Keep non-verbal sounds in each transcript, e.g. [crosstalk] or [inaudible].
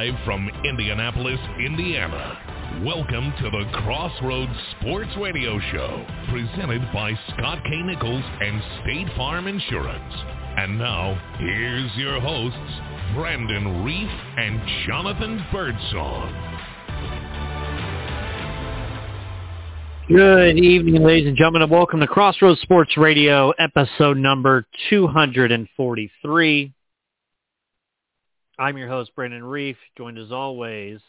Live from Indianapolis, Indiana. Welcome to the Crossroads Sports Radio Show, presented by Scott K. Nichols and State Farm Insurance. And now, here's your hosts, Brandon Reef and Jonathan Birdsong. Good evening, ladies and gentlemen, and welcome to Crossroads Sports Radio, episode number 243. I'm your host, Brandon Reef, joined as always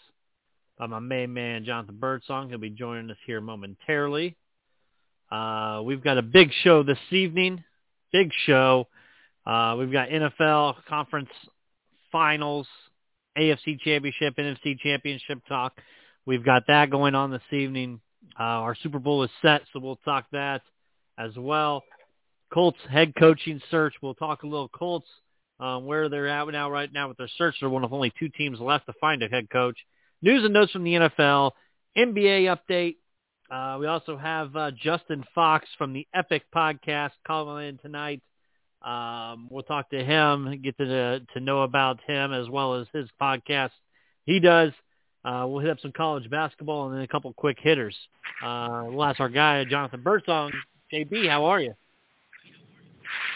by my main man, Jonathan Birdsong. He'll be joining us here momentarily. Uh, we've got a big show this evening. Big show. Uh, we've got NFL conference finals, AFC championship, NFC championship talk. We've got that going on this evening. Uh, our Super Bowl is set, so we'll talk that as well. Colts head coaching search. We'll talk a little Colts, um, where they're at now right now with their search. They're one of only two teams left to find a head coach. News and notes from the NFL, NBA update. Uh, we also have uh, Justin Fox from the Epic Podcast calling in tonight. Um, we'll talk to him, get to to know about him as well as his podcast he does. Uh, we'll hit up some college basketball and then a couple quick hitters. Uh, we'll ask our guy, Jonathan Birdsong. JB, how are you?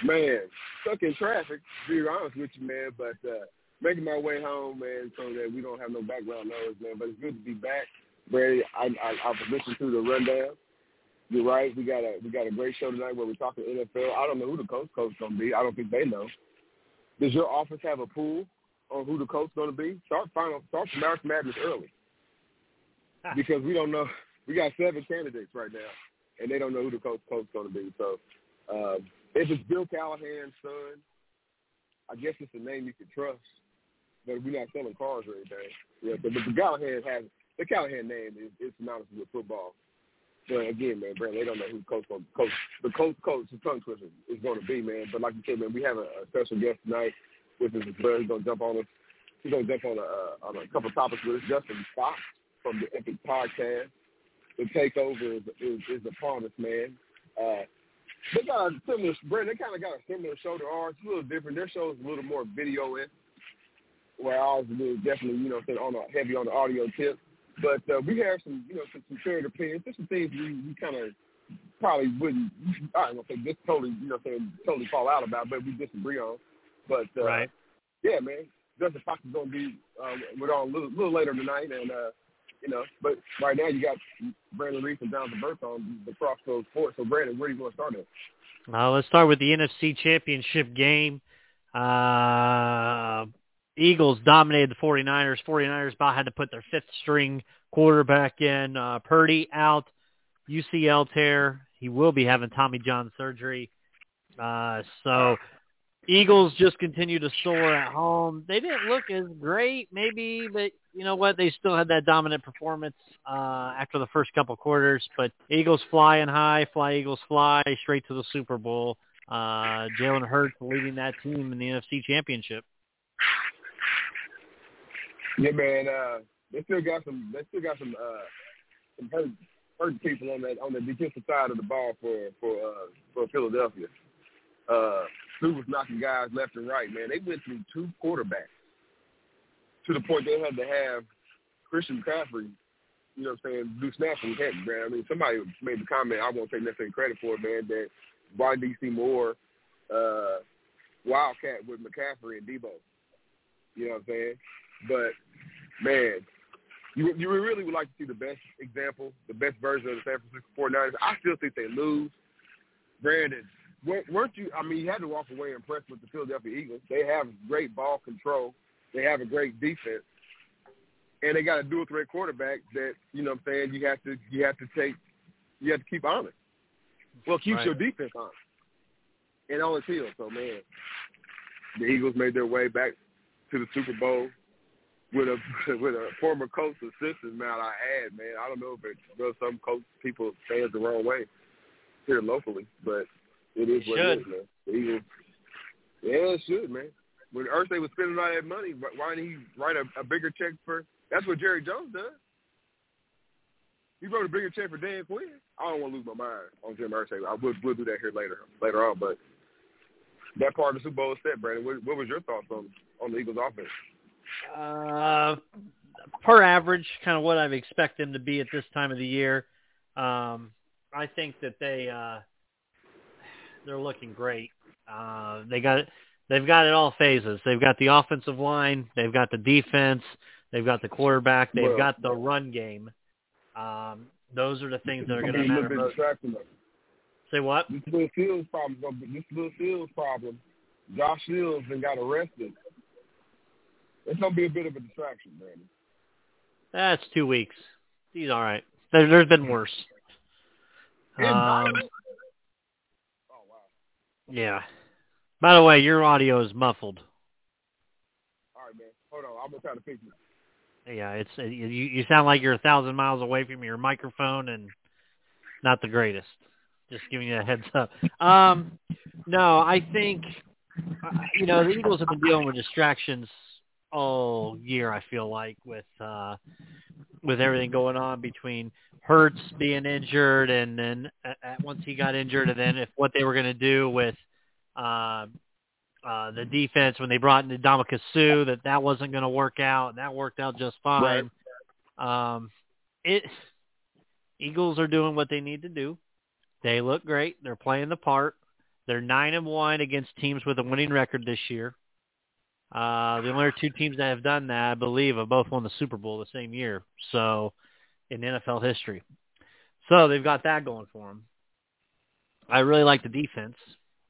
Man, stuck in traffic, to be honest with you, man, but uh, making my way home, man, so that we don't have no background noise, man. But it's good to be back. Brady, I, I, I've listened to the rundown. You're right. We got a we got a great show tonight where we're talking NFL. I don't know who the coach coach gonna be. I don't think they know. Does your office have a pool? on who the coach going to be, start final, start the March Madness early, [laughs] because we don't know. We got seven candidates right now, and they don't know who the coach coach going to be. So um, if it's Bill Callahan's son, I guess it's a name you can trust. But we're not selling cars or anything. Yeah, but, but the Callahan has the Callahan name is, is synonymous with football. But again, man, Brand, they don't know who coach, coach the coach, coach, the tongue twister is going to be, man. But like you said, man, we have a, a special guest tonight with us as well. He's gonna jump on us. He's gonna jump on a on a couple topics with us. Justin Fox from the Epic Podcast. The takeover is is, is upon us, man. Uh, they got a similar, Brent. They kind of got a similar show to ours. It's a little different. Their show is a little more video in, where ours is definitely, you know, on a heavy on the audio tip. But uh, we have some, you know, some, some shared opinions. There's some things we, we kind of probably wouldn't, I don't know, say this totally, you know, saying totally fall out about, but we disagree on. But uh, right. yeah, man, Justin Fox is gonna be uh, with on a little, little later tonight, and uh, you know, but right now you got Brandon Reese and Jonathan Burke on the Crossroads Sports. So Brandon, where do you want to start at? Uh, let's start with the NFC Championship game. Uh, Eagles dominated the 49ers. 49ers about had to put their fifth string quarterback in. Uh, Purdy out, UCL tear. He will be having Tommy John surgery. Uh, so Eagles just continue to soar at home. They didn't look as great, maybe, but you know what? They still had that dominant performance uh, after the first couple quarters. But Eagles flying high, fly Eagles fly straight to the Super Bowl. Uh, Jalen Hurts leading that team in the NFC Championship. Yeah, man. Uh, they still got some. They still got some. Uh, some hurt, hurt people on that on the defensive side of the ball for for uh, for Philadelphia. Uh, Suh was knocking guys left and right, man. They went through two quarterbacks to the point they had to have Christian McCaffrey, you know what I'm saying, do snaps from head, man. I mean, somebody made the comment, I won't take necessarily credit for it, man, that why see more uh, Wildcat with McCaffrey and Deebo? You know what I'm saying? But, man, you you really would like to see the best example, the best version of the San Francisco 49ers. I still think they lose. Brandon, weren't you? I mean, you had to walk away impressed with the Philadelphia Eagles. They have great ball control. They have a great defense, and they got a dual threat quarterback that you know. what I'm saying you have to you have to take you have to keep honest. Well, keeps right. your defense honest and on its heels. So man, the Eagles made their way back to the Super Bowl with a [laughs] with a former coach assistant. Man, I add, man, I don't know if it does some coach people fans the wrong way here locally, but it is what should. it is, man. The Eagles, yeah, it should, man. When Irsay was spending all that money, why didn't he write a, a bigger check for? That's what Jerry Jones does. He wrote a bigger check for Dan Quinn. I don't want to lose my mind on Jim Irsay. I will we'll do that here later later on, but that part of the Super Bowl is set, Brandon. What, what was your thoughts on on the Eagles' offense? Uh, per average, kind of what I've expect them to be at this time of the year. Um, I think that they uh, they're looking great. Uh, they got it. They've got it all phases. They've got the offensive line. They've got the defense. They've got the quarterback. They've Well- got the run game. Um, those are the things that are going to matter most. Say what? This little Sills problem. This little Sills problem. Josh Sills and got arrested. It's gonna be a bit of a distraction, Brandon. That's two weeks. He's all right. There, there's been worse. Um. Yeah. By the way, your audio is muffled. All right, man. Hold on. I'm gonna try to fix it. Yeah, it's you. You sound like you're a thousand miles away from your microphone, and not the greatest. Just giving you a heads up. Um, no, I think uh, you know the Eagles have been dealing with distractions all year. I feel like with uh, with everything going on between Hurts being injured, and then at, at once he got injured, and then if what they were going to do with uh, uh, the defense when they brought in Dominic Suh, that that wasn't going to work out, and that worked out just fine. Um, it Eagles are doing what they need to do. They look great. They're playing the part. They're nine and one against teams with a winning record this year. Uh, the only two teams that have done that, I believe, have both won the Super Bowl the same year. So, in NFL history, so they've got that going for them. I really like the defense,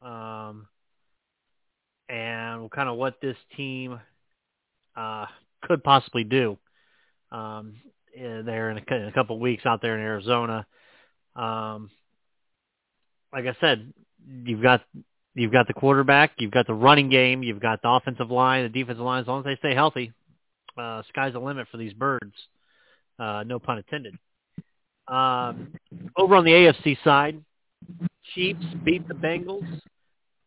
um, and kind of what this team uh, could possibly do. Um, there in a, in a couple weeks out there in Arizona. Um, like I said, you've got you've got the quarterback, you've got the running game, you've got the offensive line, the defensive line. As long as they stay healthy, uh, sky's the limit for these birds. Uh, no pun intended. Um, over on the AFC side, Chiefs beat the Bengals.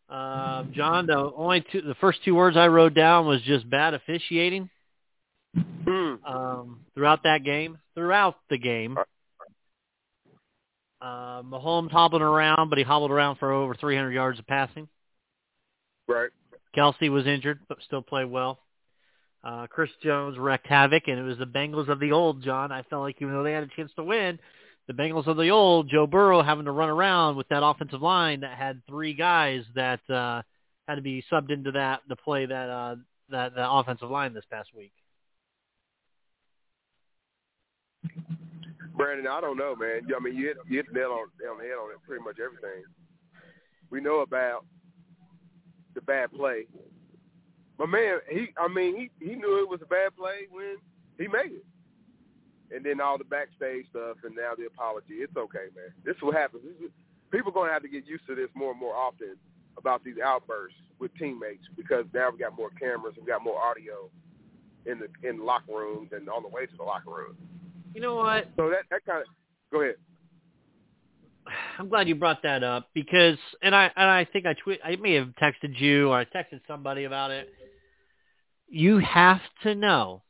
Um, John, the only two, the first two words I wrote down was just bad officiating um, throughout that game. Throughout the game, uh, Mahomes hobbled around, but he hobbled around for over 300 yards of passing. Right. Kelce was injured, but still played well. Uh, Chris Jones wreaked havoc, and it was the Bengals of the old, John. I felt like even though they had a chance to win, the Bengals of the old, Joe Burrow having to run around with that offensive line that had three guys that uh, had to be subbed into that to play that uh, that that offensive line this past week. Brandon, I don't know, man. I mean, you hit, you hit the nail on, on the head on it, pretty much everything. We know about the bad play. But man, he, I mean, he he knew it was a bad play when he made it. And then all the backstage stuff, and now the apology. It's okay, man. This is what happens. This is, people are going to have to get used to this more and more often about these outbursts with teammates because now we got more cameras, we got more audio in the in the locker rooms and on the way to the locker room. You know what? So that that kind of go ahead. I'm glad you brought that up because, and I and I think I tweet, I may have texted you or I texted somebody about it. You have to know,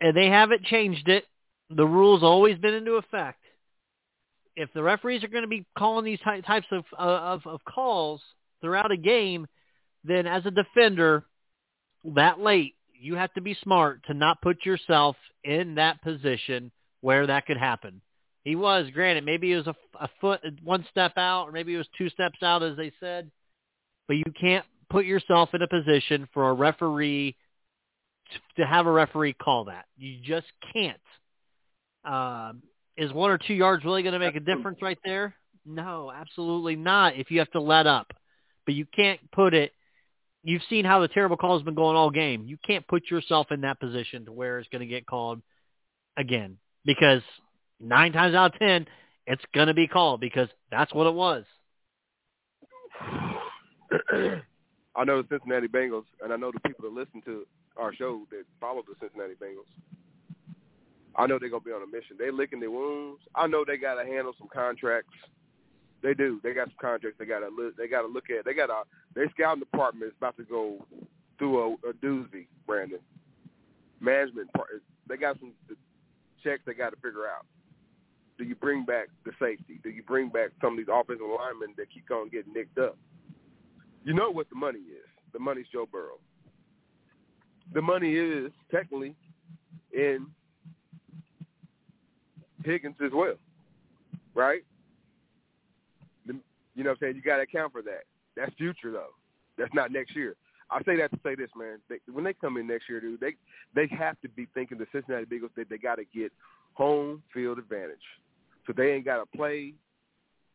and they haven't changed it. The rules always been into effect. If the referees are going to be calling these ty- types of, uh, of of calls throughout a game, then as a defender, that late, you have to be smart to not put yourself in that position where that could happen. He was, granted, maybe it was a, a foot, one step out, or maybe it was two steps out, as they said. But you can't put yourself in a position for a referee to, to have a referee call that. You just can't. Um, is one or two yards really going to make a difference right there? No, absolutely not. If you have to let up, but you can't put it. You've seen how the terrible call has been going all game. You can't put yourself in that position to where it's going to get called again because nine times out of ten, it's going to be called because that's what it was. [clears throat] I know the Cincinnati Bengals, and I know the people that listen to our show that follow the Cincinnati Bengals. I know they're gonna be on a mission. They're licking their wounds. I know they got to handle some contracts. They do. They got some contracts. They got to look. They got to look at. They got a. Their scouting department is about to go through a, a doozy. Brandon, management part. They got some checks they got to figure out. Do you bring back the safety? Do you bring back some of these offensive linemen that keep on getting nicked up? You know what the money is. The money's Joe Burrow. the money is technically in Higgins as well, right? You know what I'm saying? You got to account for that. That's future though. That's not next year. I say that to say this, man. They, when they come in next year, dude, they they have to be thinking the Cincinnati Bengals that they got to get home field advantage, so they ain't got to play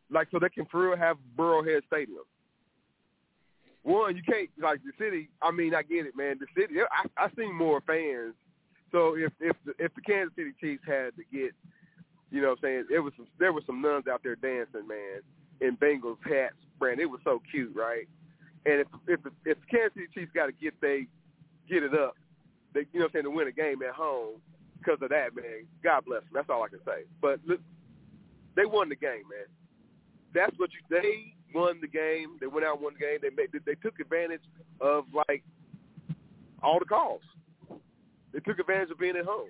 like so they can for real have Burrowhead Stadium. One, you can't like the city. I mean, I get it, man. The city, I I seen more fans. So if if the, if the Kansas City Chiefs had to get, you know, what I'm saying it was some, there were some nuns out there dancing, man, in Bengals hats, brand. It was so cute, right? And if if if the Kansas City Chiefs got to get they get it up, they you know what I'm saying to win a game at home because of that, man. God bless them. That's all I can say. But look, they won the game, man. That's what you. They won the game. They went out and won the game. They made. They took advantage of like all the calls. They took advantage of being at home.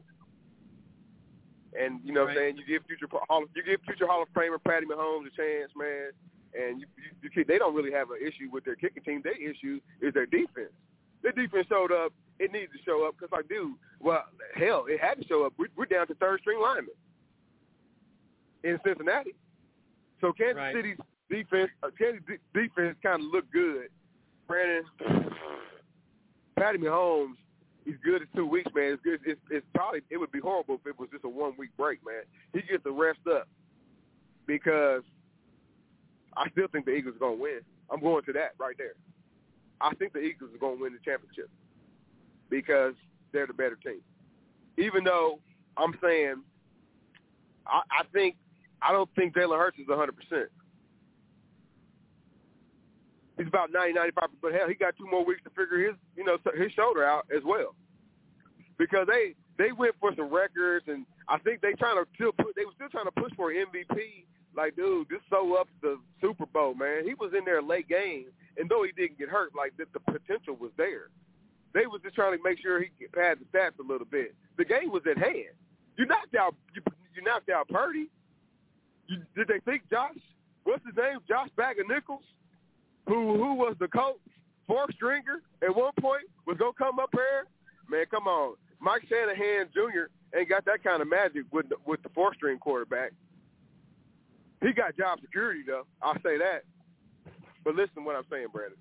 And you know, right. what I'm saying you give future Hall, you give future Hall of Famer Patty Mahomes a chance, man and you, you, you, they don't really have an issue with their kicking team. Their issue is their defense. Their defense showed up. It needs to show up because, like, dude, well, hell, it had to show up. We're, we're down to third string linemen in Cincinnati. So Kansas right. City's defense, uh, Kansas defense kind of looked good. Brandon, Patty Mahomes, he's good in two weeks, man. It's good. It's, it's probably it would be horrible if it was just a one week break, man. He gets to rest up because I still think the Eagles are to win. I'm going to that right there. I think the Eagles are to win the championship because they're the better team. Even though I'm saying I, I think I don't think Jalen Hurts is 100 percent. He's about 90, 95, but hell, he got two more weeks to figure his, you know, his shoulder out as well. Because they they went for some records, and I think they trying to still put they were still trying to push for MVP like, dude, this so up the Super Bowl, man. He was in there late game, and though he didn't get hurt, like the, the potential was there. They was just trying to make sure he could the stats a little bit. The game was at hand. You knocked out you, you knocked out Purdy. You, did they think Josh? What's his name? Josh Bag of Nichols, who who was the coach, fourth stringer at one point, was gonna come up here. Man, come on, Mike Shanahan Jr. ain't got that kind of magic with the, with the fourth string quarterback. He got job security though. I'll say that. But listen to what I'm saying, Brandon.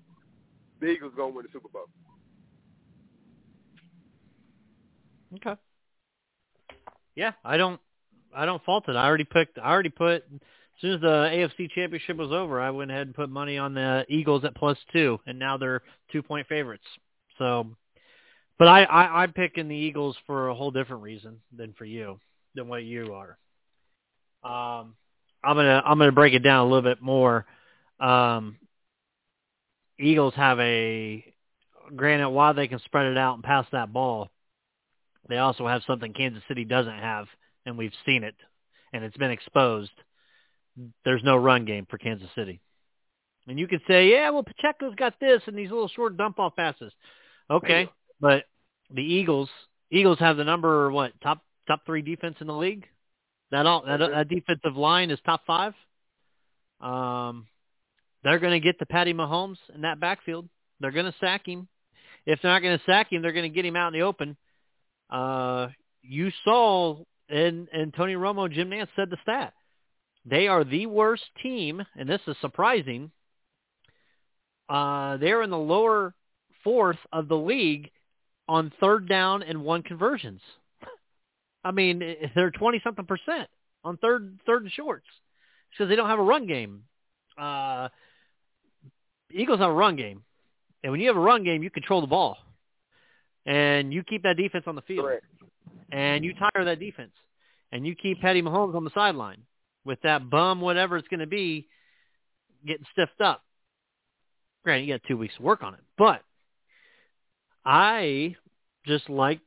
The Eagles gonna win the Super Bowl. Okay. Yeah, I don't I don't fault it. I already picked I already put as soon as the AFC championship was over, I went ahead and put money on the Eagles at plus two and now they're two point favorites. So but I, I, I'm picking the Eagles for a whole different reason than for you, than what you are. Um I'm gonna I'm gonna break it down a little bit more. Um, Eagles have a granted while they can spread it out and pass that ball, they also have something Kansas City doesn't have, and we've seen it, and it's been exposed. There's no run game for Kansas City. And you could say, yeah, well, Pacheco's got this and these little short dump off passes. Okay, but the Eagles, Eagles have the number what top top three defense in the league. That all that, that defensive line is top five. Um, they're going to get to Patty Mahomes in that backfield. They're going to sack him. If they're not going to sack him, they're going to get him out in the open. Uh, you saw, and and Tony Romo, Jim Nantz said the stat. They are the worst team, and this is surprising. Uh, they're in the lower fourth of the league on third down and one conversions. [laughs] I mean, they're twenty something percent on third third and shorts because they don't have a run game. Uh, Eagles have a run game, and when you have a run game, you control the ball, and you keep that defense on the field, Correct. and you tire that defense, and you keep Patty Mahomes on the sideline with that bum, whatever it's going to be, getting stiffed up. Granted, you got two weeks to work on it, but I just like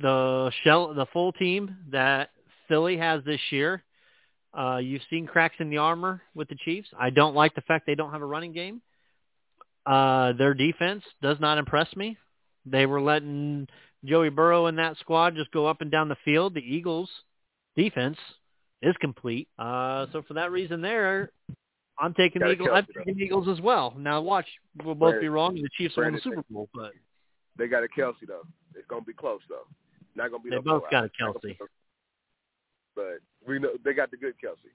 the shell, the full team that Philly has this year. Uh, you've seen cracks in the armor with the Chiefs. I don't like the fact they don't have a running game. Uh, their defense does not impress me. They were letting Joey Burrow and that squad just go up and down the field. The Eagles' defense is complete. Uh, so for that reason, there, I'm taking the Eagles. I'm taking the Eagles as well. Now watch, we'll both be wrong. The Chiefs will win the Super Bowl, but they got a Kelce though. It's gonna be close though. Not gonna be. They no both got a Kelce. But we know they got the good Kelce.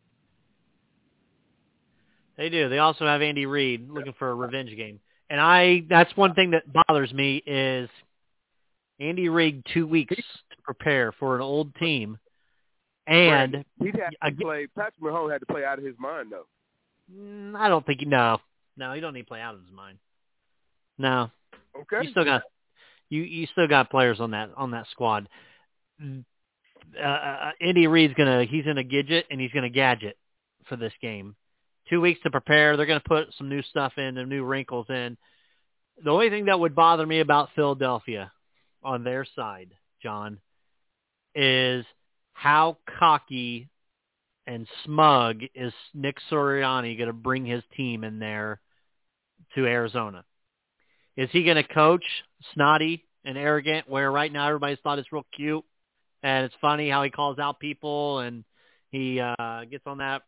They do. They also have Andy Reid looking for a revenge game. And I that's one thing that bothers me is Andy Reid two weeks to prepare for an old team. And he had to again- play. Patrick Mahomes had to play out of his mind though. mm, I don't think no. No, he don't need to play out of his mind. No. Okay. You still got you you still got players on that on that squad. Uh, uh, Andy Reid's gonna he's gonna gadget and he's gonna gadget for this game. Two weeks to prepare. They're gonna put some new stuff in, and new wrinkles in. The only thing that would bother me about Philadelphia on their side, John, is how cocky and smug is Nick Sirianni going to bring his team in there to Arizona? Is he going to coach snotty and arrogant where right now everybody's thought it's real cute and it's funny how he calls out people and he uh, gets on that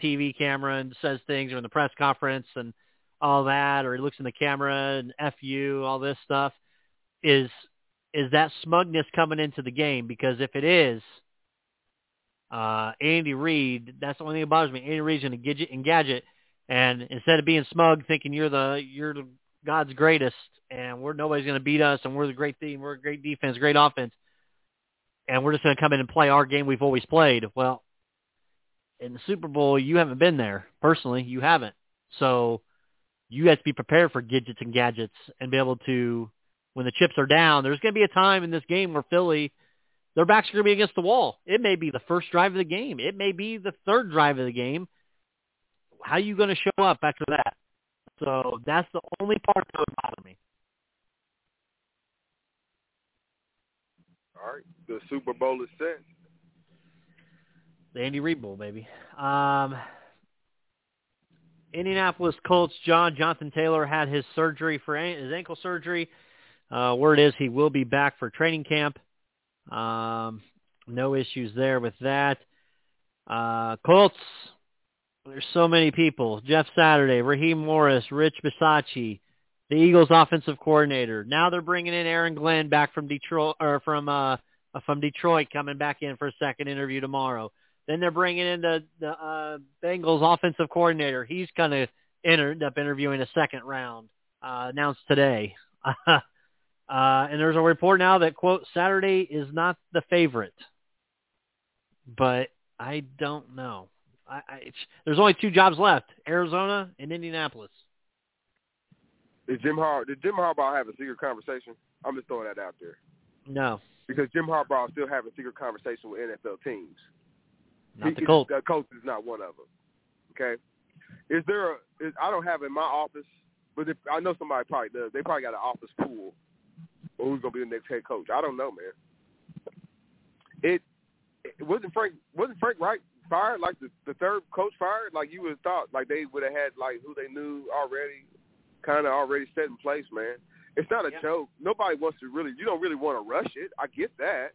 TV camera and says things or in the press conference and all that or he looks in the camera and F you, all this stuff. Is is that smugness coming into the game? Because if it is, uh, Andy Reid, that's the only thing that bothers me. Andy Reid's going to gadget and gadget, and instead of being smug, thinking you're the you're the God's greatest, and we're nobody's going to beat us, and we're the great team, we're a great defense, great offense, and we're just going to come in and play our game we've always played. Well, in the Super Bowl, you haven't been there personally. You haven't, so you have to be prepared for gadgets and gadgets and be able to, when the chips are down, there's going to be a time in this game where Philly their backs are going to be against the wall. It may be the first drive of the game. It may be the third drive of the game. How are you going to show up after that? So that's the only part that would bother me. All right. The Super Bowl is set. The Andy Reid Bowl, baby. Um, Indianapolis Colts, John Jonathan Taylor had his surgery for his ankle surgery. Uh, word is he will be back for training camp. Um, no issues there with that. Uh, Colts, there's so many people. Jeff Saturday, Raheem Morris, Rich Bisaccia, the Eagles offensive coordinator. Now they're bringing in Aaron Glenn back from Detroit or from uh from Detroit coming back in for a second interview tomorrow. Then they're bringing in the the uh, Bengals offensive coordinator. He's going to end up interviewing a second round uh, announced today. [laughs] uh, and there's a report now that quote Saturday is not the favorite, but I don't know. I, I, it's, there's only two jobs left: Arizona and Indianapolis. Is Jim Har did Jim Harbaugh have a secret conversation? I'm just throwing that out there No, because Jim Harbaugh is still having secret conversation with NFL teams. not He- the Colts. The Colts is not one of them. Okay. Is there a? Is, I don't have it in my office, but if, I know somebody probably does. They probably got an office pool. Or who's gonna be the next head coach? I don't know, man. It, it wasn't Frank. Wasn't Frank Reich fired? Like the the third coach fired? Like you would have thought, like they would have had like who they knew already, kind of already set in place, man. It's not a Yeah. joke. Nobody wants to really. You don't really want to rush it. I get that.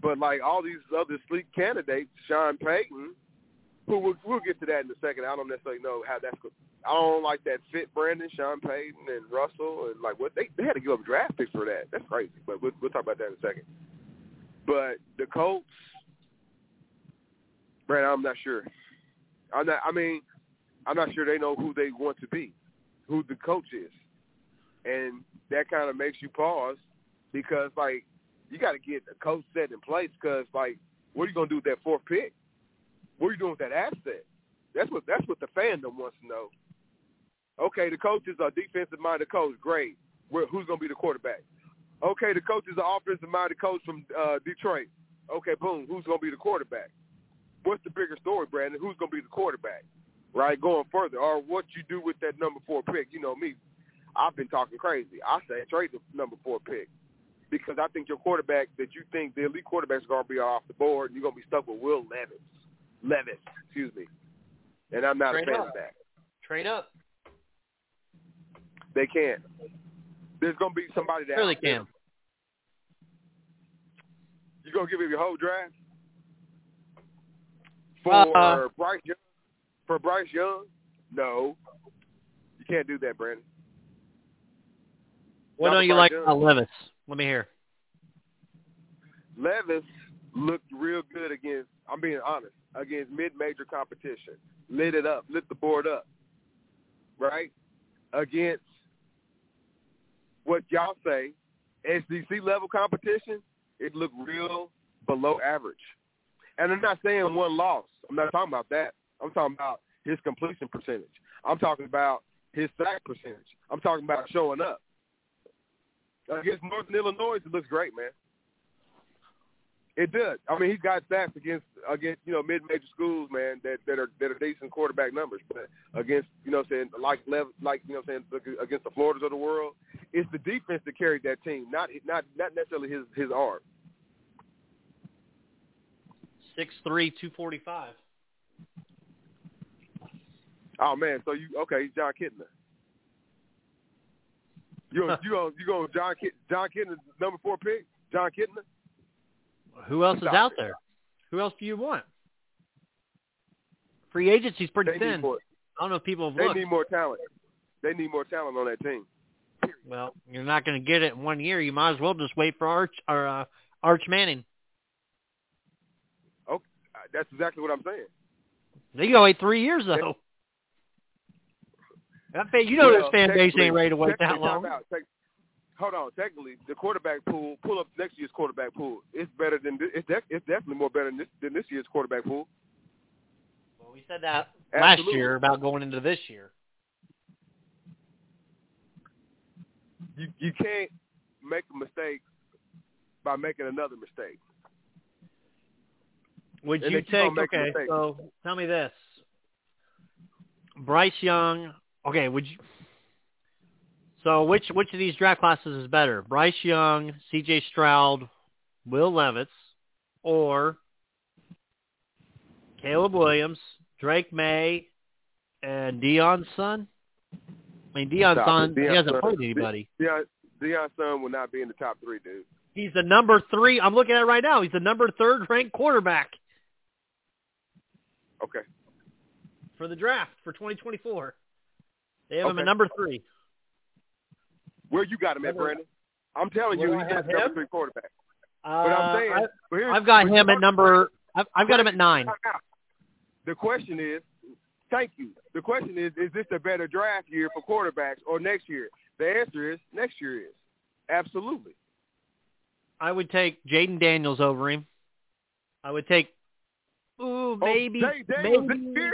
But like all these other sleek candidates, Sean Payton, who we'll, we'll get to that in a second. I don't necessarily know how that's. I don't like that fit. Brandon, Sean Payton, and Russell, and like what they they had to give up draft picks for that. That's crazy. But we'll, we'll talk about that in a second. But the Colts, Brandon, I'm not sure. I'm not. I mean, I'm not sure they know who they want to be, who the coach is, and that kind of makes you pause because like you got to get a coach set in place because like what are you gonna do with that fourth pick? What are you doing with that asset? That's what that's what the fandom wants to know. Okay, the coach is a defensive minded coach. Great. Where, who's gonna be the quarterback? Okay, the coach is an offensive minded coach from uh, Detroit. Okay, boom. Who's gonna be the quarterback? What's the bigger story, Brandon? Who's gonna be the quarterback? Right, going further, or what you do with that number four pick? You know me. I've been talking crazy. I say trade the number four pick because I think your quarterback that you think the elite quarterback's going to be off the board, and you're going to be stuck with Will Levis. Levis, excuse me. And I'm not Trade a fan up. of that. Trade up. They can't. There's going to be somebody that Really can. You're going to give him your whole draft for Uh, Bryce Young? For Bryce Young? No. You can't do that, Brandon. What don't you Bryce like Young. about Levis? Let me hear. Levis looked real good against. I'm being honest against mid-major competition. Lit it up, lit the board up, right? Against what y'all say SEC level competition, it looked real below average. And I'm not saying one loss. I'm not talking about that. I'm talking about his completion percentage. I'm talking about his sack percentage. I'm talking about showing up. Against Northern Illinois, it looks great, man. It does. I mean, he's got stats against against you know mid major schools, man, that that are that are decent quarterback numbers. But against you know saying like like you know saying against the Floridas of the world, it's the defense that carried that team, not not not necessarily his his arm. Six three, two forty five. Oh man, so you okay? Jon Kitna. You go, you go, you go. John Kit, Jon Kitna, number four pick. Jon Kitna. Who else is out there? Who else do you want? Free agency's pretty they thin. More, I don't know if people have They looked. need more talent. They need more talent on that team. Well, you're not going to get it in one year. You might as well just wait for Arch or uh, Arch Manning. Oh, that's exactly what I'm saying. They to wait three years though. That fan, you know well, this fan base ain't ready to wait that long. out. Tec- hold on. Technically, the quarterback pool, pull up next year's quarterback pool. It's better than this. It's, def- it's definitely more better than this than this year's quarterback pool. Well, we said that last year about going into this year. You you can't make a mistake by making another mistake. Would And you they keep on take? making Okay, so tell me this: Bryce Young. Okay, would you? So which which of these draft classes is better? Bryce Young, C.J. Stroud, Will Levis, or Caleb Williams, Drake Maye, and Deion's son? I mean, Deion's son, it. he hasn't son- played anybody. Deion Deion's son will not be in the top three, dude. He's the number three. I'm looking at it right now. He's the number third ranked quarterback Okay. for the draft for 2024. They have him Okay. at number three. Where you got him at, Brandon? I'm telling you, he's the number three quarterback. Uh, But I'm saying, I, but I've got him at number. I've, I've got him at nine. The question is, thank you. The question is, is this a better draft year for quarterbacks or next year? The answer is next year is absolutely. I would take Jayden Daniels over him. I would take. Ooh, maybe, oh, Jay Daniels maybe. this year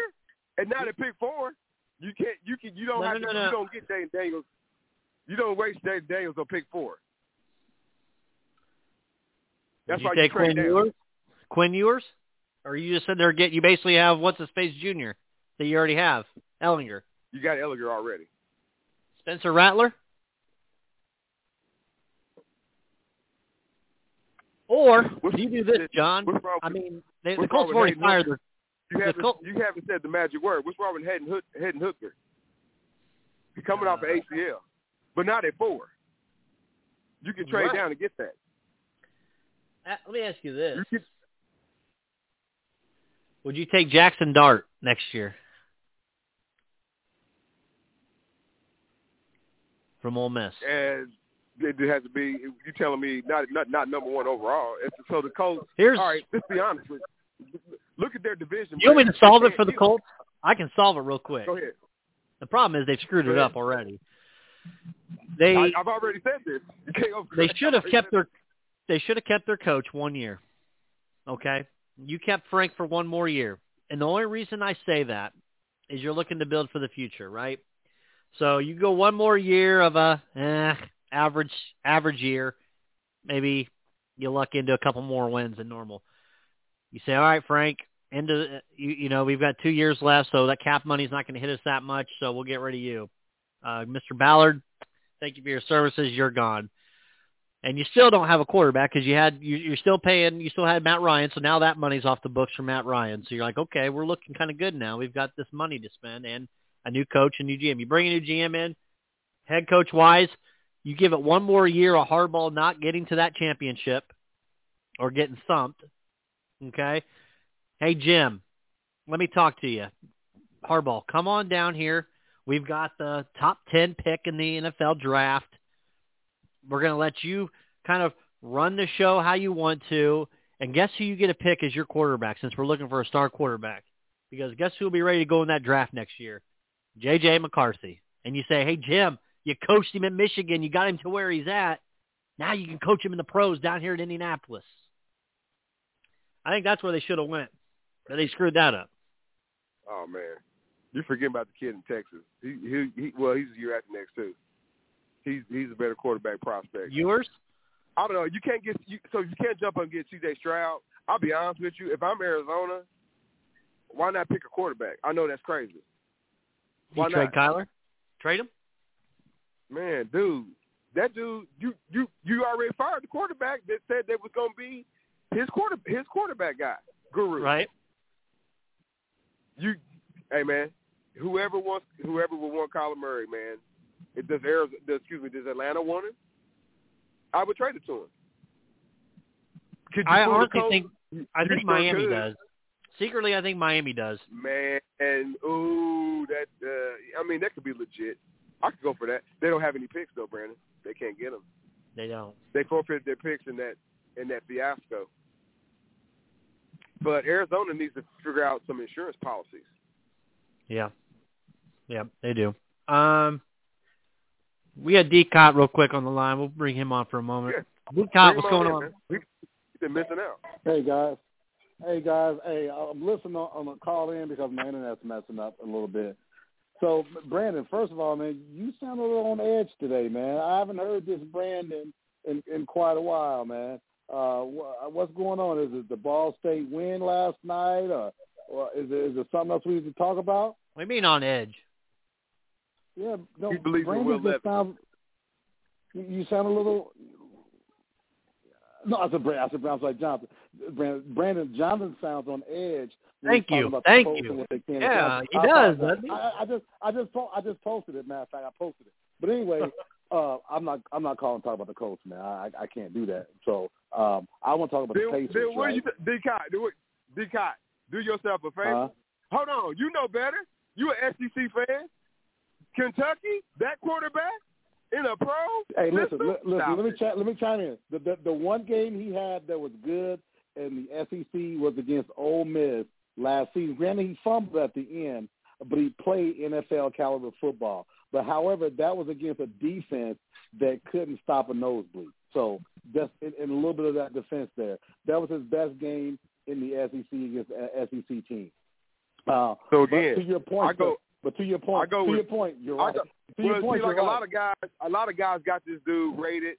and not at pick four. You can't. You can. You don't No, have no, to. no. You don't get Jay Daniels. You don't waste Jay Daniels on pick four. That's you why take you trade Quinn. Ewers? Quinn Ewers? Or you just said they're get you basically have what's his face junior that you already have Ehlinger, You got Ehlinger already. Spencer Rattler, or What's- you do this, John. I mean, they, the Colts have already fired their You haven't, Col- you haven't said the magic word. What's wrong with Hayden, Hook, Hendon Hooker? He's coming off Uh, an ACL, but not at four. You can trade Right. down and get that. Uh, Let me ask you this: You can, Would you take Jaxson Dart next year from Ole Miss? and it has to be. You telling me not not not number one overall? So the Colts. Here's All right, let's be honest with. You. Look at their division. you want me to solve it for the Colts? I can solve it real quick. Go ahead. The problem is they've screwed it up already. They I, I've already said this. [laughs] You can't go they should have [laughs] kept their they should have kept their coach one year. Okay? You kept Frank for one more year. And the only reason I say that is you're looking to build for the future, right? So you go one more year of a eh, average average year, maybe you luck into a couple more wins than normal. You say, all right, Frank, into you, you know we've got two years left, so that cap money's not going to hit us that much, so we'll get rid of you, uh, Mr. Ballard. Thank you for your services. You're gone, and you still don't have a quarterback because you had you, you're still paying. You still had Matt Ryan, so now that money's off the books for Matt Ryan. So you're like, okay, we're looking kind of good now. We've got this money to spend and a new coach, a new GM. You bring a new GM in, head coach wise, you give it one more year of Harbaugh not getting to that championship or getting thumped. Okay. Hey Jim, let me talk to you. Harbaugh, come on down here. We've got the top ten pick in the NFL draft. We're gonna let you kind of run the show how you want to, and guess who you get to pick as your quarterback since we're looking for a star quarterback? Because guess who will be ready to go in that draft next year? J.J. McCarthy. And you say, hey, Jim, you coached him at Michigan. You got him to where he's at. Now you can coach him in the pros down here in Indianapolis. I think that's where they should have went, but they screwed that up. Oh man, you forget about the kid in Texas. He, he, he well, he's a year after next too. He's he's a better quarterback prospect. Yours? I don't know. You can't get you, so you can't jump up and get C.J. Stroud. I'll be honest with you. If I'm Arizona, why not pick a quarterback? I know that's crazy. Why you trade not? Kyler? Trade him? Man, dude, that dude, you you you already fired the quarterback that said that was going to be his quarter his quarterback guy, guru. Right. You, hey man, whoever wants whoever will want Kyler Murray, man. It does Arizona, does, excuse me, does Atlanta want him? I would trade it to him. Could you I honestly think I think Miami could. does. Secretly, I think Miami does. Man, and ooh, that uh, I mean that could be legit. I could go for that. They don't have any picks though, Brandon. They can't get them. They don't. They forfeited their picks in that in that fiasco. But Arizona needs to figure out some insurance policies. Yeah. Yeah, they do. Um, we had D. Cott real quick on the line. We'll bring him on for a moment. D. Bring Cott, him what's going in, on? man. We, we've been missing out. Hey guys, hey guys, hey, I'm listening on, on the call in because my internet's messing up a little bit. So Brandon, first of all, man, you sound a little on edge today, man. I haven't heard this Brandon in, in quite a while, man. Uh, wh- what's going on? Is it the Ball State win last night, or, or is it is it something else we need to talk about? What do you mean on edge? Yeah, no, He believes in Brandon Will just Levis. sound, you you sound a little. No, I said Brandon. I said Brandon. I was like Jonathan. Brandon, Brandon Jonathan sounds on edge. Thank you. Thank you. and what they can Yeah, he I does, apologize. I, I just, I just, po- I just posted it. Matter of fact, I posted it. But anyway, [laughs] uh, I'm not, I'm not calling to talk about the Colts, man. I, I can't do that. So um, I want to talk about the Then, Pacers. then what right? you D. Cott, do it. D. Cott, do yourself a favor. Uh-huh. Hold on, you know better. You an SEC fan. Kentucky, that quarterback in a pro. Hey, listen, li- listen. Stop Let me let me chime in. The, the the one game he had that was good in the SEC was against Ole Miss last season. Granted, he fumbled at the end, but he played NFL caliber football. But however, that was against a defense that couldn't stop a nosebleed. So just in, in a little bit of that defense there, that was his best game in the SEC against a SEC team. Uh, So again, to your point, I go- but to your point, I go to with- your point, you're right. go- to your point, see, like you're a right. lot of guys, a lot of guys got this dude rated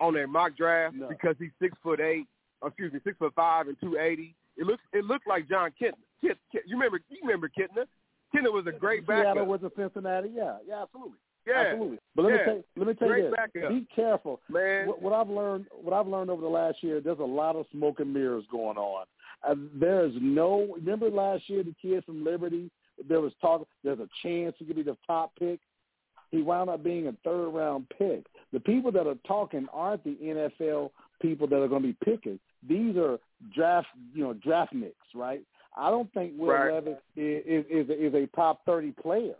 on their mock draft No. because he's six foot eight. Excuse me, six foot five and two eighty. It looks, it looked like John. Kent, Kent, you remember, you remember Kentner? Kentner was a great Seattle backup. was a Cincinnati. Yeah, yeah, absolutely, yeah, absolutely. But let yeah. me tell let me tell you Great this: backup. be careful. man. What, what I've learned, what I've learned over the last year, there's a lot of smoke and mirrors going on. Uh, there is no. Remember last year, the kid from Liberty. There was talk. There's a chance he could be the top pick. He wound up being a third round pick. The people that are talking aren't the NFL people that are going to be picking. These are draft, you know, draft nicks, right? I don't think Will Right. Levis is is, is, a, top thirty player,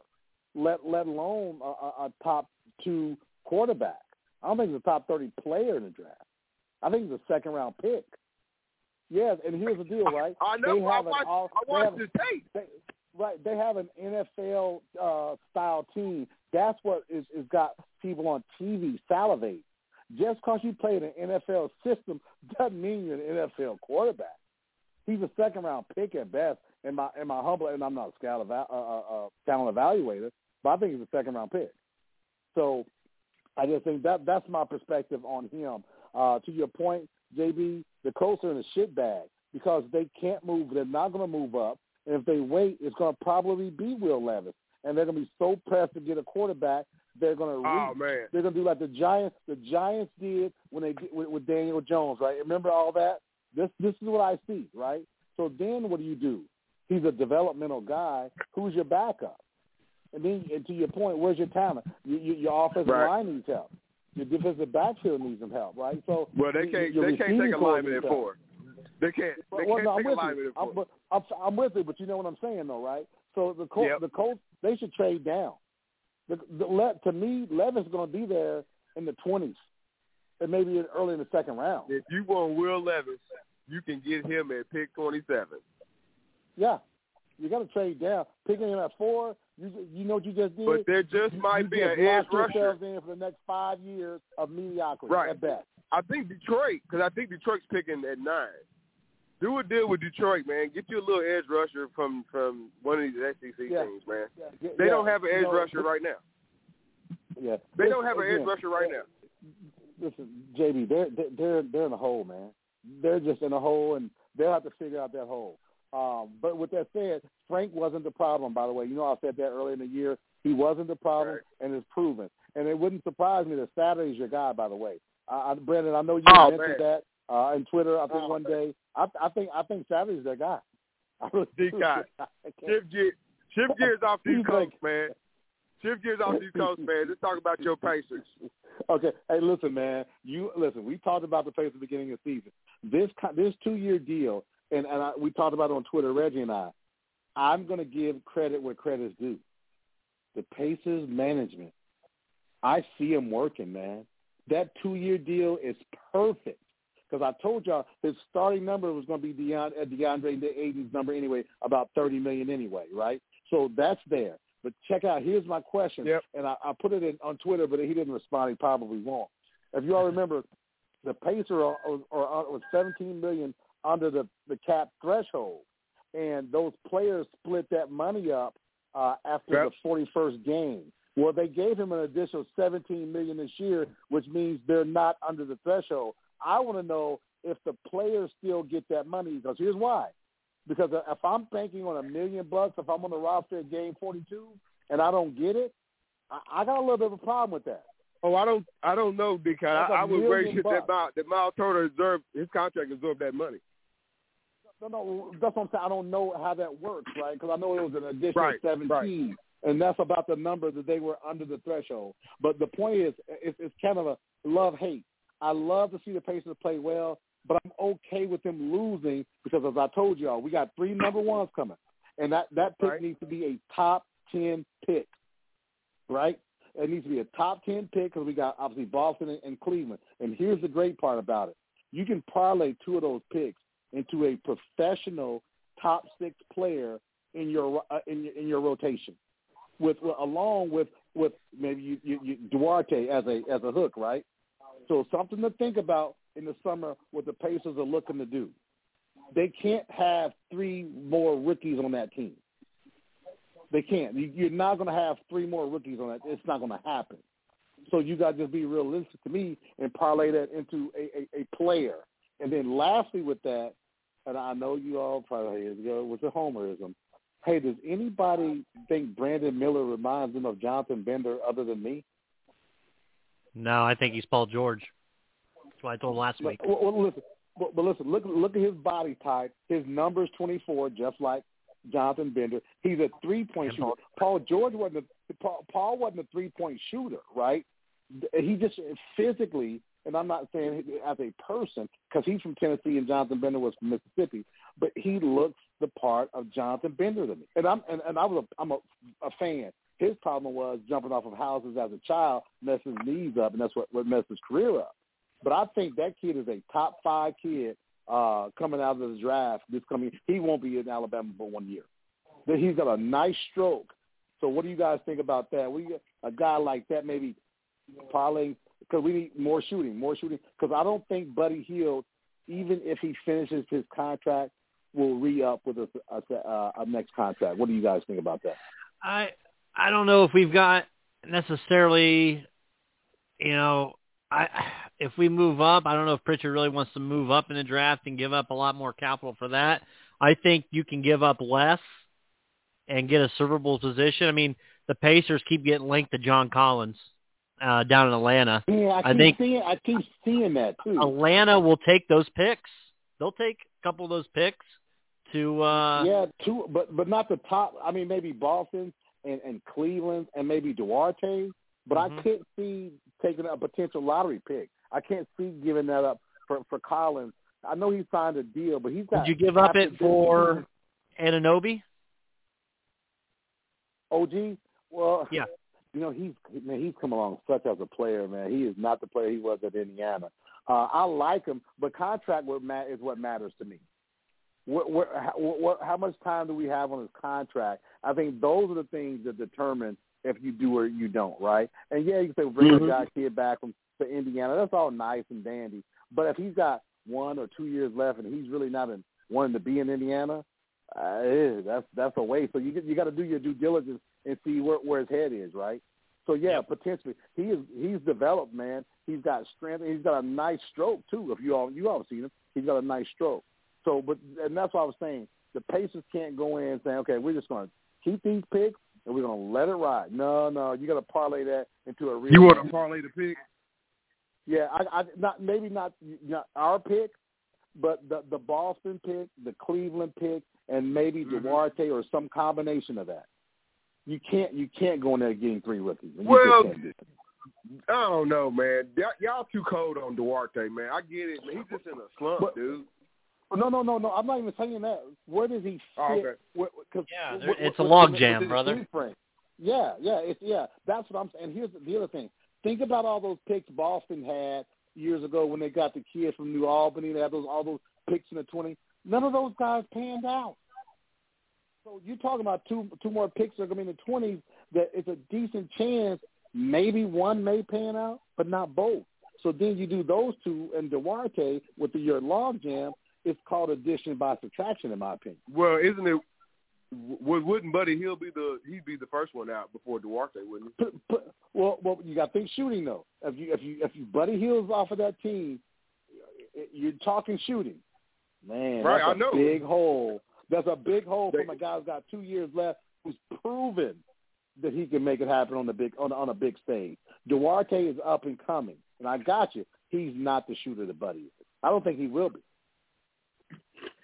let let alone a, a, top two quarterback. I don't think he's a top thirty player in the draft. I think he's a second round pick. Yes, and here's the deal, right? I know. They I have an watched, all- I watched his tape. they, right, they have an NFL uh, style team. That's what is, is got people on TV salivate. Just because you play in an NFL system [laughs] doesn't mean you're an NFL quarterback. He's a second round pick at best. In my in my humble, and I'm not a scout eva- uh, uh, uh, talent evaluator, but I think he's a second round pick. So I just think that that's my perspective on him. Uh, to your point, JB, the Colts are in a shit bag because they can't move. They're not going to move up. And if they wait, it's going to probably be Will Levis. And they're going to be so pressed to get a quarterback, they're going to Oh reach. man. They're going to do like the Giants. The Giants did when they did with, with Daniel Jones, right? Remember all that? This this is what I see, right? So then, what do you do? He's a developmental guy. Who's your backup? And then, and to your point, where's your talent? You, you, your offensive Right. line needs help. Your defensive backfield needs some help, right? So Well, they can't. They can't take a lineman at four. They can't. They Well, can't no, I'm take a with you. I'm, but I'm, I'm with you, but you know what I'm saying, though, right? So the Colts, Yep. the Colts, they should trade down. The, the, Le, to me, Levin's going to be there in the 20s. and maybe early in the second round. If you want Will Levis, you can get him at pick 27. Yeah, you got to trade down. Picking him at four, you you know what you just did. But there just you, might you be just an edge rusher. in for the next five years of mediocrity Right. at best. I think Detroit, because I think Detroit's picking at nine. Do a deal with Detroit, man. Get you a little edge rusher from from one of these SEC Yeah. teams, man. Yeah, They yeah, don't have an you edge know, rusher right now. Yeah, They Listen, don't have an edge rusher right now. Listen, JB, they're they're they're in a hole, man. They're just in a hole, and they'll have to figure out that hole. Um, but with that said, Frank wasn't the problem. By the way, you know I said that earlier in the year. He wasn't the problem, Right. and it's proven. And it wouldn't surprise me that Saturday's your guy. By the way, I, I, Brandon, I know you Oh, mentioned man. that uh, on Twitter. I think Oh, one day. I, I think I think Saturday's their guy. [laughs] I really do. D-Cot. Shift gear, shift gears off these like- man. Shift gears off these Colts, man. Let's talk about your Pacers. [laughs] Okay, hey, listen, man. You listen. We talked about the pace at the beginning of the season. This this two year deal, and and I, we talked about it on Twitter. Reggie and I. I'm going to give credit where credit's due. The Pacers management. I see him working, man. That two year deal is perfect because I told y'all his starting number was going to be Deand- uh, DeAndre Ayton's number anyway, about thirty million anyway, right? So that's there. But check out. Here's my question, Yep. and I, I put it in, on Twitter, but he didn't respond. He probably won't. If you all remember, the Pacers are, are, are was 17 million under the the cap threshold, and those players split that money up uh, after Yep. the 41st game. Well, they gave him an additional 17 million this year, which means they're not under the threshold. I want to know if the players still get that money because here's why. Because if I'm banking on a million bucks, if I'm on the roster at game 42 and I don't get it, I, I got a little bit of a problem with that. Oh, I don't, I don't know, because I, I would wait bucks. that Miles, that Miles Turner deserved his contract deserved that money. No, no, that's what I'm saying. I don't know how that works, right? Because I know it was an additional Right, 17, right. and that's about the number that they were under the threshold. But the point is, it's, it's kind of a love-hate. I love to see the Pacers play well, but I'm okay with them losing because, as I told y'all, we got three number ones coming, and that that pick Right. needs to be a top ten pick, right? It needs to be a top ten pick because we got obviously Boston and, and Cleveland. And here's the great part about it: you can parlay two of those picks into a professional top six player in your uh, in your, in your rotation, with along with with maybe you, you, you Duarte as a as a hook, right? So something to think about in the summer what the Pacers are looking to do. They can't have three more rookies on that team. They can't. You- You're not going to have three more rookies on that. It's not going to happen. So you got to just be realistic to me and parlay that into a, a, a player. And then lastly with that, and I know you all probably ago was a homerism. Hey, does anybody think Brandon Miller reminds them of Jonathan Bender other than me? No, I think he's Paul George. That's what I told him last week. Well, well, listen, but, but listen, look look at his body type. His number's 24, just like Jonathan Bender. He's a three point shooter. Paul George wasn't a Paul, Paul wasn't a three point shooter, right? He just physically, and I'm not saying as a person because he's from Tennessee and Jonathan Bender was from Mississippi, but he looks the part of Jonathan Bender to me. And I'm and, and I was a, I'm a, a fan. His problem was jumping off of houses as a child, messing his knees up, and that's what what messed his career up. But I think that kid is a top five kid uh, coming out of the draft this coming. He won't be in Alabama for one year. But he's got a nice stroke. So what do you guys think about that? We a guy like that maybe parlay because we need more shooting, more shooting. Because I don't think Buddy Hield, even if he finishes his contract, will re up with a, a, a, a next contract. What do you guys think about that? I I don't know if we've got necessarily, you know, I if we move up, I don't know if Pritchard really wants to move up in the draft and give up a lot more capital for that. I think you can give up less and get a servable position. I mean, the Pacers keep getting linked to John Collins uh, down in Atlanta. Yeah, I I keep think- seeing I keep seeing that too. Atlanta will take those picks. They'll take a couple of those picks to uh yeah, two, but but not the top. I mean, maybe Boston and, and Cleveland and maybe Duarte. But I Mhm. can't see taking a potential lottery pick. I can't see giving that up for for Collins. I know he signed a deal, but he's got. Would you give up it for Anunoby? OG? Well, [laughs] Yeah. you know, he's man, he's come along such as a player, man. He is not the player he was at Indiana. Uh, I like him, but contract what ma- is what matters to me. What, what, what, what, how much time do we have on his contract? I think those are the things that determine if you do or you don't, right? And yeah, you can say bring mm-hmm. a guy kid back from to Indiana. That's all nice and dandy. But if he's got one or two years left and he's really not in, wanting to be in Indiana, uh, eh, that's that's a waste. So you you got to do your due diligence and see where where his head is, right? So yeah, yep. potentially he is he's developed, man. He's got strength. He's got a nice stroke too. If you all you all seen him, he's got a nice stroke. So, but and that's what I was saying. The Pacers can't go in and say, okay, we're just going to keep these picks and we're going to let it ride. No, no, you got to parlay that into a real. You want to parlay the pick? Yeah, I, I not maybe not not our pick, but the the Boston pick, the Cleveland pick, and maybe mm-hmm. Duarte or some combination of that. You can't you can't go in there getting three rookies. You well, I don't know, man. Y- y'all too cold on Duarte, man. I get it. Man. He's just in a slump, but, dude. Oh, no, no, no, no. I'm not even saying that. Where does he fit? Oh, okay. Where, cause, yeah, there, it's a log jam, brother. Yeah, yeah, it's yeah. That's what I'm saying. And here's the other thing. Think about all those picks Boston had years ago when they got the kid from New Albany. They had those all those picks in the twenty. None of those guys panned out. So you're talking about two two more picks that are going to be in the twenties. That it's a decent chance maybe one may pan out, but not both. So then you do those two and Duarte with the, your log jam. It's called addition by subtraction, in my opinion. Well, isn't it? Wouldn't Buddy Hield be the he'd be the first one out before Duarte, wouldn't he? But, but, well, well, you got to think shooting though. If you if you if you Buddy Hield's off of that team, you're talking shooting. Man, right, that's a I know. big hole. That's a big hole from a guy who's got two years left, who's proven that he can make it happen on the big on on a big stage. Duarte is up and coming, and I got you. He's not the shooter that Buddy is. I don't think he will be.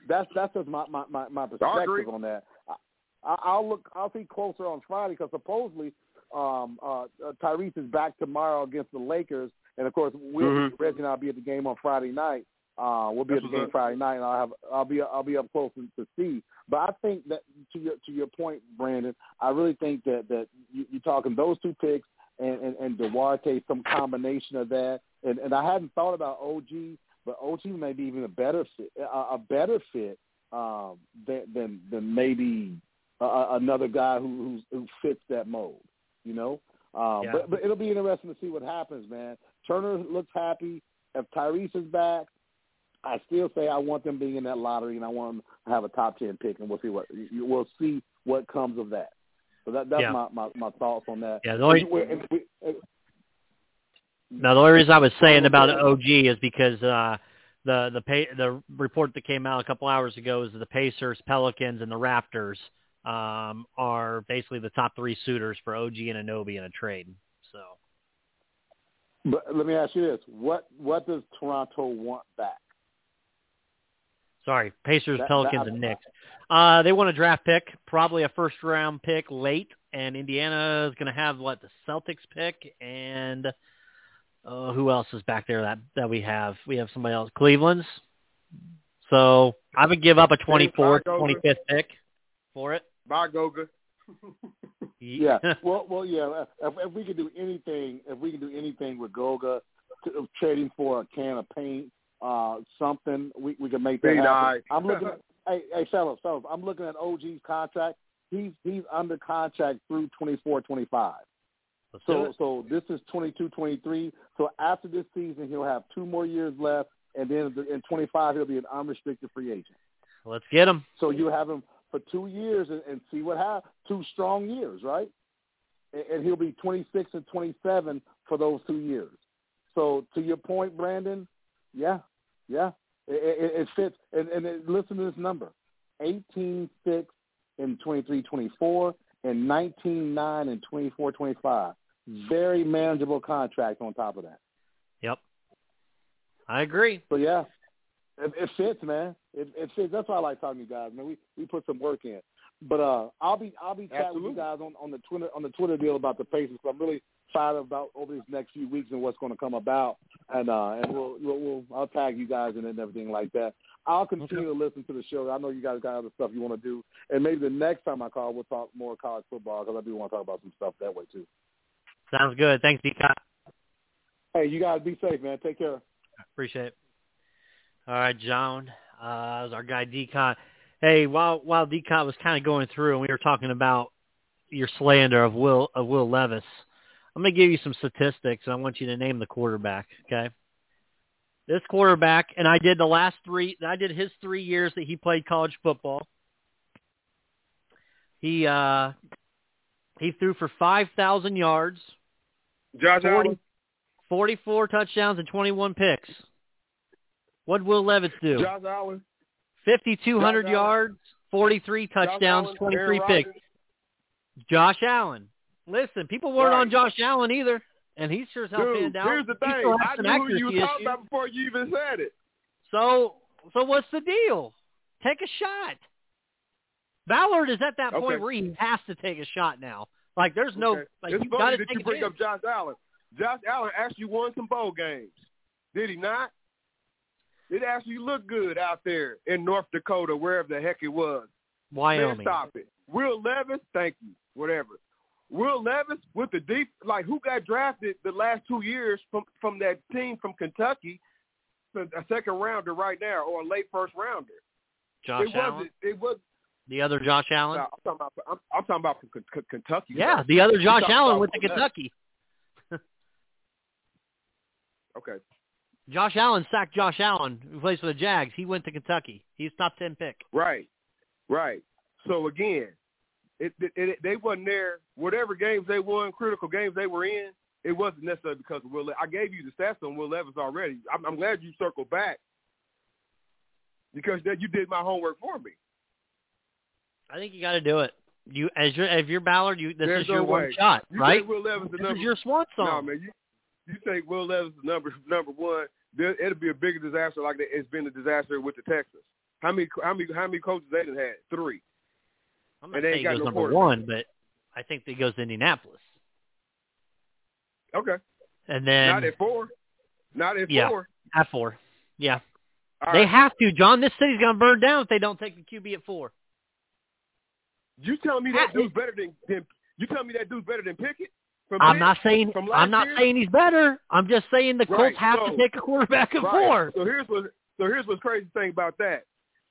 That's that's just my my my, my perspective on that. I, I'll look. I'll see closer on Friday because supposedly um, uh, uh, Tyrese is back tomorrow against the Lakers, and of course we'll mm-hmm. Reggie and I'll be at the game on Friday night. Uh, we'll be That's at the game Friday night, and I'll have I'll be I'll be up close to, to see. But I think that to your to your point, Brandon, I really think that that you, you're talking those two picks and, and and Duarte, some combination of that. And and I hadn't thought about OG, but OG may be even a better fit, a, a better fit um, than than than maybe uh, another guy who who fits that mold. You know, um, yeah. but but it'll be interesting to see what happens, man. Turner looks happy. If Tyrese is back, I still say I want them being in that lottery, and I want them to have a top ten pick, and we'll see what we'll see what comes of that. So that that's yeah. my, my my thoughts on that. Yeah, the only, and we, and, now the only reason I was saying about OG is because uh, the the pay, the report that came out a couple hours ago is that the Pacers, Pelicans, and the Raptors um, are basically the top three suitors for OG and Anunoby in a trade. So, but let me ask you this: what what does Toronto want back? Sorry, Pacers, That- Pelicans, that- and Knicks. Uh, they want a draft pick, probably a first round pick late, and Indiana is going to have what the Celtics pick, and uh, who else is back there that that we have? We have somebody else, Cleveland's. So I would give up a 24th, 25th pick for it. Bye, Goga. [laughs] Yeah. [laughs] well, well, yeah. If, if we could do anything, if we can do anything with Goga, to, trading for a can of paint, uh, something we we can make that Paint happen. eye. I'm looking. At, [laughs] hey, hey, fellas, fellas, I'm looking at OG's contract. He's he's under contract through 24, 25. Let's So so this is 22, 23. So after this season, he'll have two more years left, and then in 25 he'll be an unrestricted free agent. Let's get him. So you have him for two years and, and see what happens. Two strong years, right? And, and he'll be 26 and 27 for those two years. So to your point, Brandon, yeah, yeah, it, it, it fits. And, and it, listen to this number: 18 6 in 23 24 and 19 9 and 24 25. Very manageable contract on top of that. Yep. I agree. So yeah, it, it fits, man. It, it fits. That's why I like talking to you guys, man. We we put some work in. But uh, I'll be I'll be chatting with you guys on, on the Twitter on the Twitter deal about the Pacers. I'm really excited about over these next few weeks and what's going to come about. And uh, and we'll, we'll we'll I'll tag you guys in it and everything like that. I'll continue to listen to the show. I know you guys got other stuff you want to do, and maybe the next time I call, we'll talk more college football because I do want to talk about some stuff that way too. Sounds good. Thanks, Decon. Hey, you guys be safe, man. Take care. Appreciate it. All right, John. Uh, was our guy Decon. Hey, while while Decon was kind of going through and we were talking about your slander of Will of Will Levis, I'm going to give you some statistics and I want you to name the quarterback. Okay. This quarterback, and I did the last three. I did his three years that he played college football. He uh, he threw for five thousand yards, Josh 40, Allen. 44 touchdowns and 21 picks. What'd Will Levis do? Josh Allen. 5,200 yards, 43 touchdowns, Allen, 23 Aaron picks. Josh Allen. Listen, people weren't Right. on Josh Allen either, and he sure as hell Dude, out. here's the He thing. still I knew who you were talking issues. about before you even said it. So, so what's the deal? Take a shot. Ballard is at that Okay. point where he has to take a shot now. Like, there's no, Okay. like, it's you funny got to that you bring up Josh Allen. Josh Allen actually won some bowl games. Did he not? It actually looked good out there in North Dakota, wherever the heck it was. Man, Wyoming. stop it. Will Levis, thank you, whatever. Will Levis with the deep, like who got drafted the last two years from from that team from Kentucky, a second rounder right now or a late first rounder. Josh it Allen. wasn't. It was. The other Josh Allen. No, I'm talking about. I'm, I'm talking about from K- Kentucky. yeah, the other Josh Allen went to Kentucky. [laughs] Okay. Josh Allen sacked Josh Allen, who plays for the Jags. He went to Kentucky. He's top ten pick. Right, right. So again, it, it, it they wasn't there. Whatever games they won, critical games they were in, it wasn't necessarily because of Will. Le- I gave you the stats on Will Levis already. I'm, I'm glad you circled back because that you did my homework for me. I think you got to do it. You as your if you're Ballard, you this There's is your no one way. shot, You right? Will Levis the This number. is your swan song. No, man. You you say Will Levis is number number one. There, it'll be a bigger disaster like that. It's been a disaster with the Texans. How many how many how many coaches they done had? Three. I'm not saying he goes no number one, but I think that he goes to Indianapolis. Okay. And then Not at four. Not at Yeah. four. at four. Yeah. All they right. have to, John. This city's gonna burn down if they don't take the QB at four. You telling me that Ha- dude's better than, than you telling me that dude's better than Pickett? From I'm Pitt? not saying I'm not year? saying he's better. I'm just saying the Colts Right, have so- to take a quarterback at Right. four. So here's what so here's what's crazy thing about that.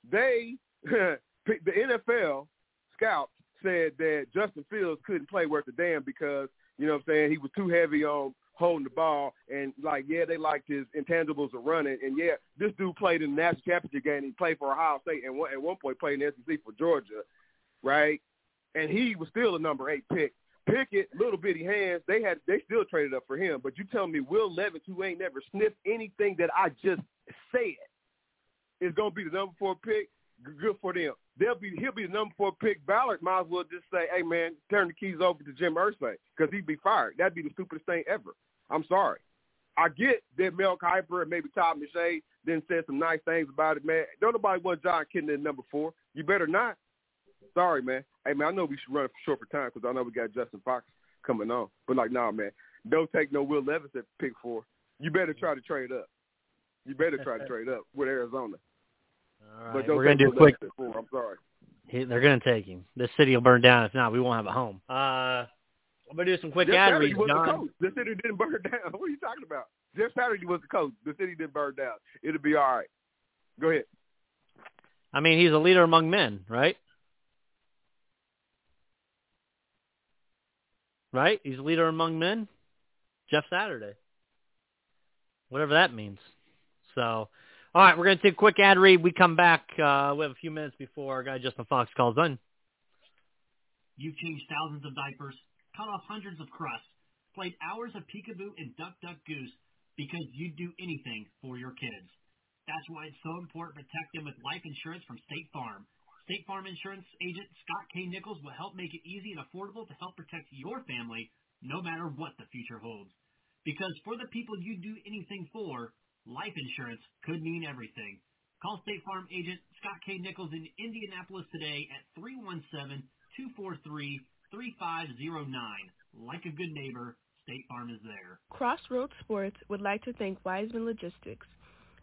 They [laughs] the NFL scouts said that Justin Fields couldn't play worth a damn because, you know what I'm saying, he was too heavy on holding the ball and like yeah, they liked his intangibles of running and yeah, this dude played in the national championship game, he played for Ohio State and at one point played in the SEC for Georgia, right? And he was still a number eight pick. Pickett, little bitty hands, they had they still traded up for him. But you tell me Will Levis, who ain't never sniffed anything that I just said, is gonna be the number four pick. Good for them. They'll be he'll be the number four pick. Ballard might as well just say, "Hey man, turn the keys over to Jim Irsay because he'd be fired." That'd be the stupidest thing ever. I'm sorry. I get that Mel Kiper and maybe Todd McShay then said some nice things about it, man. Don't nobody want Jon Kitna at number four. You better not. Sorry, man. Hey, man, I know we should run short for time because I know we got Justin Fox coming on. But, like, nah, man, don't take no Will Levis at pick four. You better try to trade up. You better try to [laughs] trade up with Arizona. All right, but we're gonna do Will quick. Levis at four. I'm sorry. He, they're gonna take him. This city will burn down. If not, we won't have a home. Uh, I'm gonna do some quick Jeff ad Saturday reads, was the John. coach. The city didn't [laughs] burn down. What are you talking about? Jeff Saturday was the coach. The city didn't burn down. It'll be all right. Go ahead. I mean, he's a leader among men, right? Right? He's a leader among men. Jeff Saturday. Whatever that means. So, all right, we're going to take a quick ad read. We come back. Uh, we have a few minutes before our guy Justin Fox calls in. You've changed thousands of diapers, cut off hundreds of crusts, played hours of peekaboo and duck duck goose because you'd do anything for your kids. That's why it's so important to protect them with life insurance from State Farm. State Farm insurance agent Scott K. Nichols will help make it easy and affordable to help protect your family no matter what the future holds. Because for the people you do anything for, life insurance could mean everything. Call State Farm agent Scott K. Nichols in Indianapolis today at 317-243-3509. Like a good neighbor, State Farm is there. Crossroads Sports would like to thank Wiseman Logistics.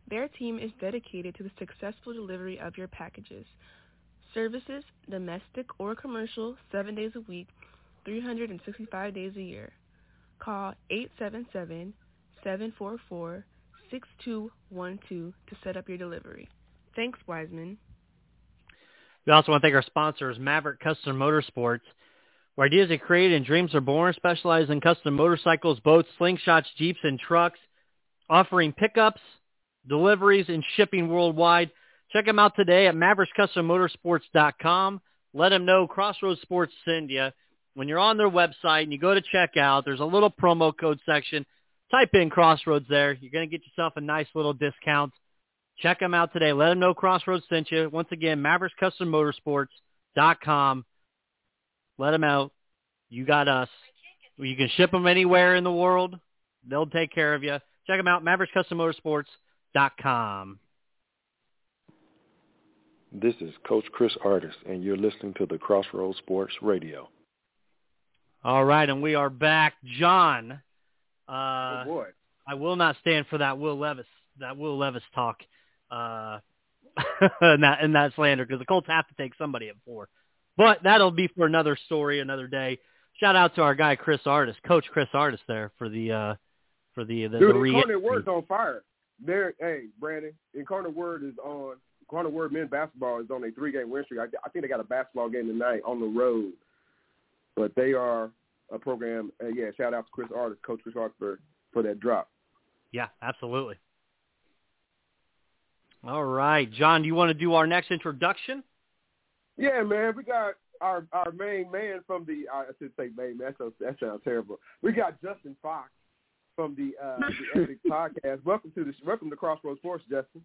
Their team is dedicated to the successful delivery of your packages. Services, domestic or commercial, seven days a week, 365 days a year. Call 877-744-6212 to set up your delivery. Thanks, Wiseman. We also want to thank our sponsors, Maverick Custom Motorsports, where ideas are created and dreams are born, specialized in custom motorcycles, boats, slingshots, jeeps, and trucks, offering pickups, deliveries, and shipping worldwide. Check them out today at MavericksCustomMotorsports.com. Let them know Crossroads Sports send you. When you're on their website and you go to checkout, there's a little promo code section. Type in Crossroads there. You're going to get yourself a nice little discount. Check them out today. Let them know Crossroads sent you. Once again, MavericksCustomMotorsports.com. Let them out. You got us. You can ship them anywhere in the world. They'll take care of you. Check them out, MavericksCustomMotorsports.com. This is Coach Chris Artis, and you're listening to the Crossroads Sports Radio. All right, and we are back. John, uh, oh. I will not stand for that Will Levis, that Will Levis talk, uh, [laughs] and that and that slander because the Colts have to take somebody at four. But that'll be for another story, another day. Shout out to our guy Chris Artis, Coach Chris Artis, there for the uh, for the the, Dude, the Incarnate Word's on fire. There, hey, Brandon, Incarnate Word is on. Incarnate Word men basketball is on a three-game win streak. I, I think they got a basketball game tonight on the road, but they are a program. Uh, yeah, shout out to Chris Artis, Coach Chris Artis for, for that drop. Yeah, absolutely. All right, John, do you want to do our next introduction? Yeah, man, we got our our main man from the. I should say main man. That sounds, that sounds terrible. We got Justin Fox from the uh, [laughs] the Epic Podcast. Welcome to the welcome to Crossroads Sports, Justin.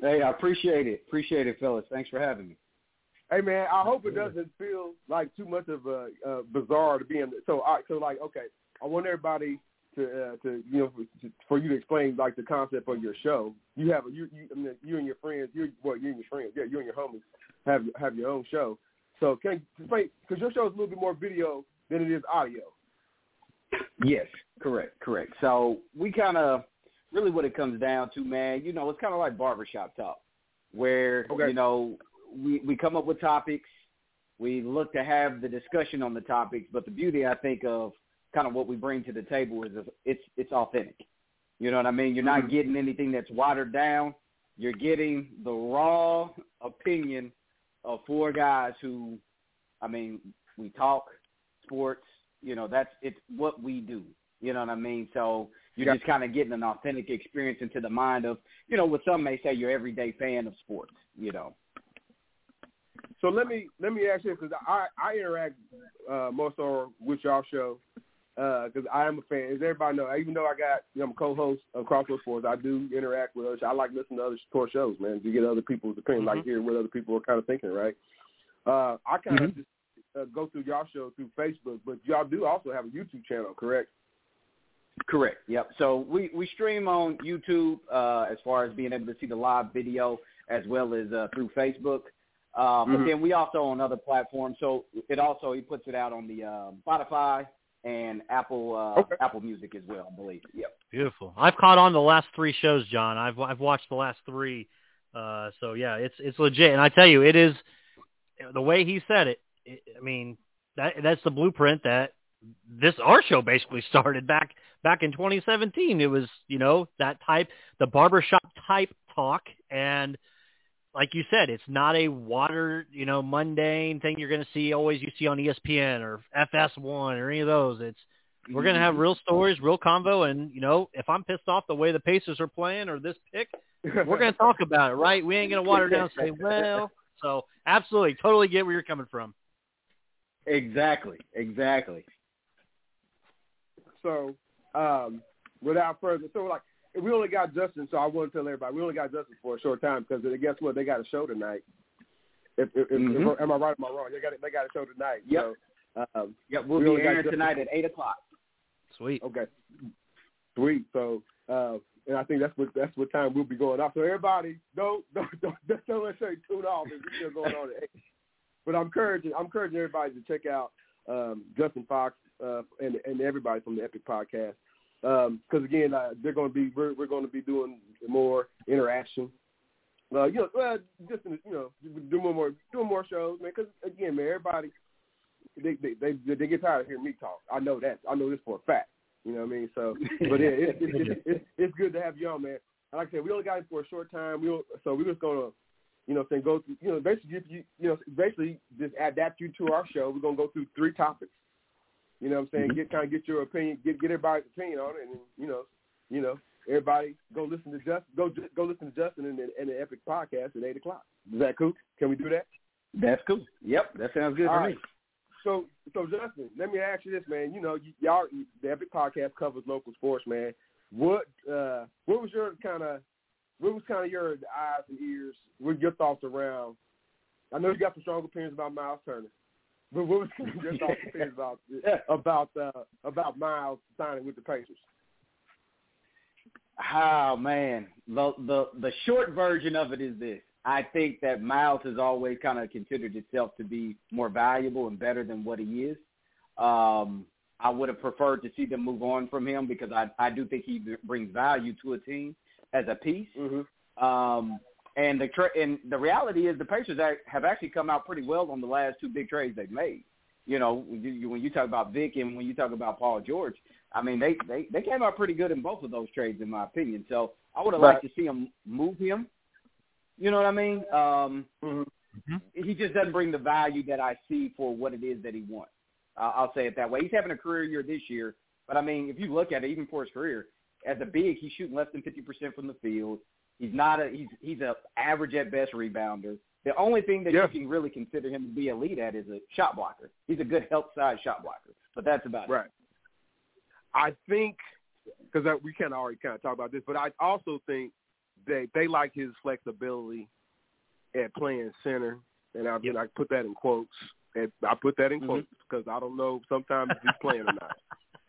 Hey, I appreciate it. Appreciate it, fellas. Thanks for having me. Hey man, I hope it doesn't feel like too much of a uh, bizarre to be in. So, I, so like, okay, I want everybody to uh, to you know for, for you to explain like the concept of your show. You have a, you you, I mean, you and your friends, you well, you and your friends, yeah, you and your homies have have your own show. So can explain because your show is a little bit more video than it is audio. Yes, correct, correct. So we kind of really what it comes down to, man. You know, it's kind of like barbershop talk, where Okay. you know we we come up with topics, we look to have the discussion on the topics, but the beauty I think of kind of what we bring to the table is it's it's authentic. You know what I mean? You're not mm-hmm. getting anything that's watered down. You're getting the raw opinion of four guys who, I mean, we talk sports. You know, that's it's what we do. You know what I mean? So you're just kind of getting an authentic experience into the mind of, you know, what some may say your everyday fan of sports. You know. So let me let me ask you because I I interact uh, most on with y'all show because I am a fan. As everybody know, even though I got you know, I'm a co-host of Crossroads Sports, I do interact with others. I like listening to other sport shows, man, to get other people's opinion, like hear what other people are kind of thinking, right? Uh, I kind of just uh, go through y'all show through Facebook, but y'all do also have a YouTube channel, correct? Correct. Yep. So we, we stream on YouTube uh, as far as being able to see the live video as well as uh, through Facebook. Uh, But Mhm. then we also on other platforms. So it also he puts it out on the uh, Spotify and Apple uh, Okay. Apple Music as well, I believe. Yep. Beautiful. I've caught on the last three shows, John. I've I've watched the last three. Uh, so yeah, it's it's legit, and I tell you, it is the way he said it. it I mean, that that's the blueprint that this our show basically [laughs] started back back in 2017. It was you know that type, the barbershop type talk, and like you said, it's not a water you know mundane thing you're going to see always you see on ESPN or FS1 or any of those. It's we're going to have real stories, real convo, and you know, if I'm pissed off the way the Pacers are playing or this pick, we're going to talk about it, right? We ain't going to water down and say, well. So absolutely, totally get where you're coming from. Exactly. Exactly. So, um, without further, so like we only got Justin, so I want to tell everybody we only got Justin for a short time because guess what? They got a show tonight. If, if, if- Mhm. if- am I right? Am I wrong? They got they got a show tonight. Yep. So, um, Yep. We'll We be only airing tonight at eight o'clock. Sweet. okay, sweet. So, uh, and I think that's what that's what time we'll be going off. So everybody, don't [laughs] don't don't, don't, don't let say tune off. It's still going on at eight. But I'm encouraging I'm encouraging everybody to check out um, Justin Fox uh, and and everybody from the Epic Podcast because again uh, they're going to be we're, we're going to be doing more interaction. Uh, you know, well, just in, you know, doing more doing more shows, man. Because again, man, everybody they they they, they get tired of hearing me talk. I know that. I know this for a fact. You know what I mean? So, [laughs] but yeah, it's it's, it's, it's good to have you on, man. Like I said, we only got it for a short time. We so we're just gonna, you know, saying go through, you know, basically you, you know, basically just adapt you to our show. We're gonna go through three topics. You know what I'm saying? Mm-hmm. Get kind of get your opinion, get get everybody's opinion on it, and you know, you know, everybody go listen to Justin, go go listen to Justin and the, and the Epic podcast at eight o'clock. Is that cool? Can we do that? That's cool. Yep, that sounds good All to right. me. So, so Justin, let me ask you this, man. You know, y- y'all, the Epic Podcast covers local sports, man. What, uh, what was your kind of, what was kind of your eyes and ears? What your thoughts around? I know you got some strong opinions about Miles Turner, but what was [laughs] your thoughts about about uh, about Miles signing with the Pacers? Oh man, the the the short version of it is this. I think that Miles has always kind of considered itself to be more valuable and better than what he is. Um, I would have preferred to see them move on from him because I I do think he brings value to a team as a piece. Mm-hmm. Um, and the tra- and the reality is the Pacers have actually come out pretty well on the last two big trades they've made. You know, when you, when you talk about Vic and when you talk about Paul George, I mean they they they came out pretty good in both of those trades in my opinion. So I would have Right. liked to see him move him. You know what I mean? Um, Mm-hmm. he just doesn't bring the value that I see for what it is that he wants. Uh, I'll say it that way. He's having a career year this year, but I mean, if you look at it, even for his career, as a big, he's shooting less than fifty percent from the field. He's not a he's he's a average at best rebounder. The only thing that Yeah. you can really consider him to be elite at is a shot blocker. He's a good help side shot blocker, but that's about it. Right. I think because we kind of already kind of talk about this, but I also think that they like his flexibility at playing center, and I Yep. I put that in quotes. And I put that in Mhm. quotes because I don't know sometimes if he's playing or not.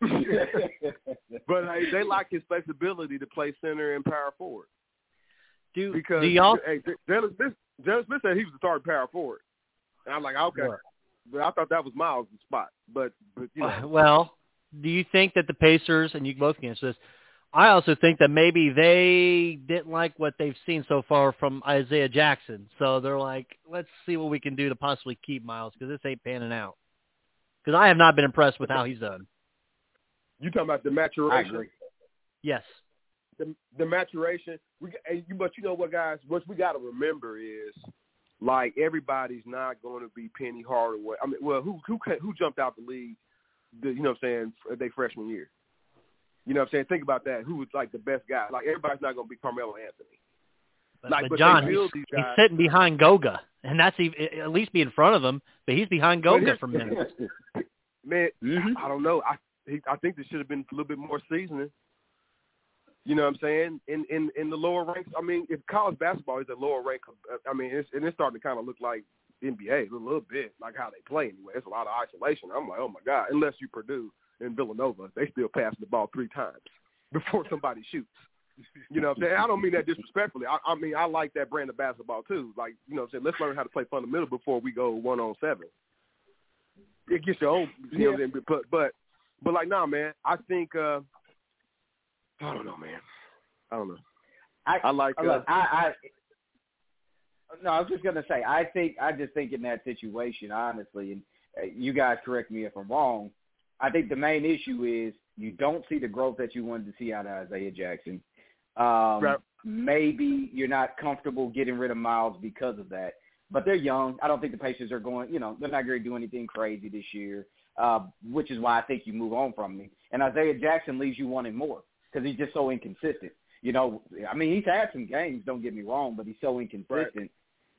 [laughs] [laughs] But uh, they like his flexibility to play center and power forward Do because do y'all hey, Dennis Smith, Dennis Smith said he was the starting power forward, and I'm like ah, okay, Right. but I thought that was Miles' spot. But but you know, uh, Well, do you think that the Pacers, and you both can answer this, I also think that maybe they didn't like what they've seen so far from Isaiah Jackson. So they're like, let's see what we can do to possibly keep Miles because this ain't panning out. Because I have not been impressed with how he's done. you talking about the I maturation. agree. Yes. The the maturation. We and you, but you know what, guys? What we got to remember is, like everybody's not going to be Penny Hardaway. I mean, well, who who who jumped out the league? The, you know what I'm saying? They freshman year. You know what I'm saying? Think about that. Who was like the best guy? Like everybody's not going to be Carmelo Anthony. But, Like, but but John, he's, he's sitting behind Goga, and that's even, at least be in front of him. But he's behind Goga here's- for minutes. Man, Mhm. I don't know. I he, I think there should have been a little bit more seasoning. You know what I'm saying? In in in the lower ranks. I mean, if college basketball is a lower rank, uh, I mean, it's and it's starting to kind of look like NBA a little bit, like how they play anyway. It's a lot of isolation. I'm like, oh my god. Unless you Purdue and Villanova, they still pass the ball three times [laughs] before somebody shoots. You know what I'm saying? I don't mean that disrespectfully. I, I mean I like that brand of basketball too. Like, you know what I'm saying? Let's learn how to play fundamental before we go one on seven. It gets your own you know what I'm saying? But but but like nah man, I think uh I don't know, man. I don't know. I, I like uh, Look, I, I no, I was just gonna say, I think I just think in that situation, honestly, and uh, you guys correct me if I'm wrong. I think the main issue is you don't see the growth that you wanted to see out of Isaiah Jackson. Um, Right. Maybe you're not comfortable getting rid of Miles because of that. But they're young. I don't think the Pacers are going. You know, they're not going to do anything crazy this year, uh, which is why I think you move on from me. And Isaiah Jackson leaves you wanting more because he's just so inconsistent. You know, I mean, he's had some games. Don't get me wrong, but he's so inconsistent.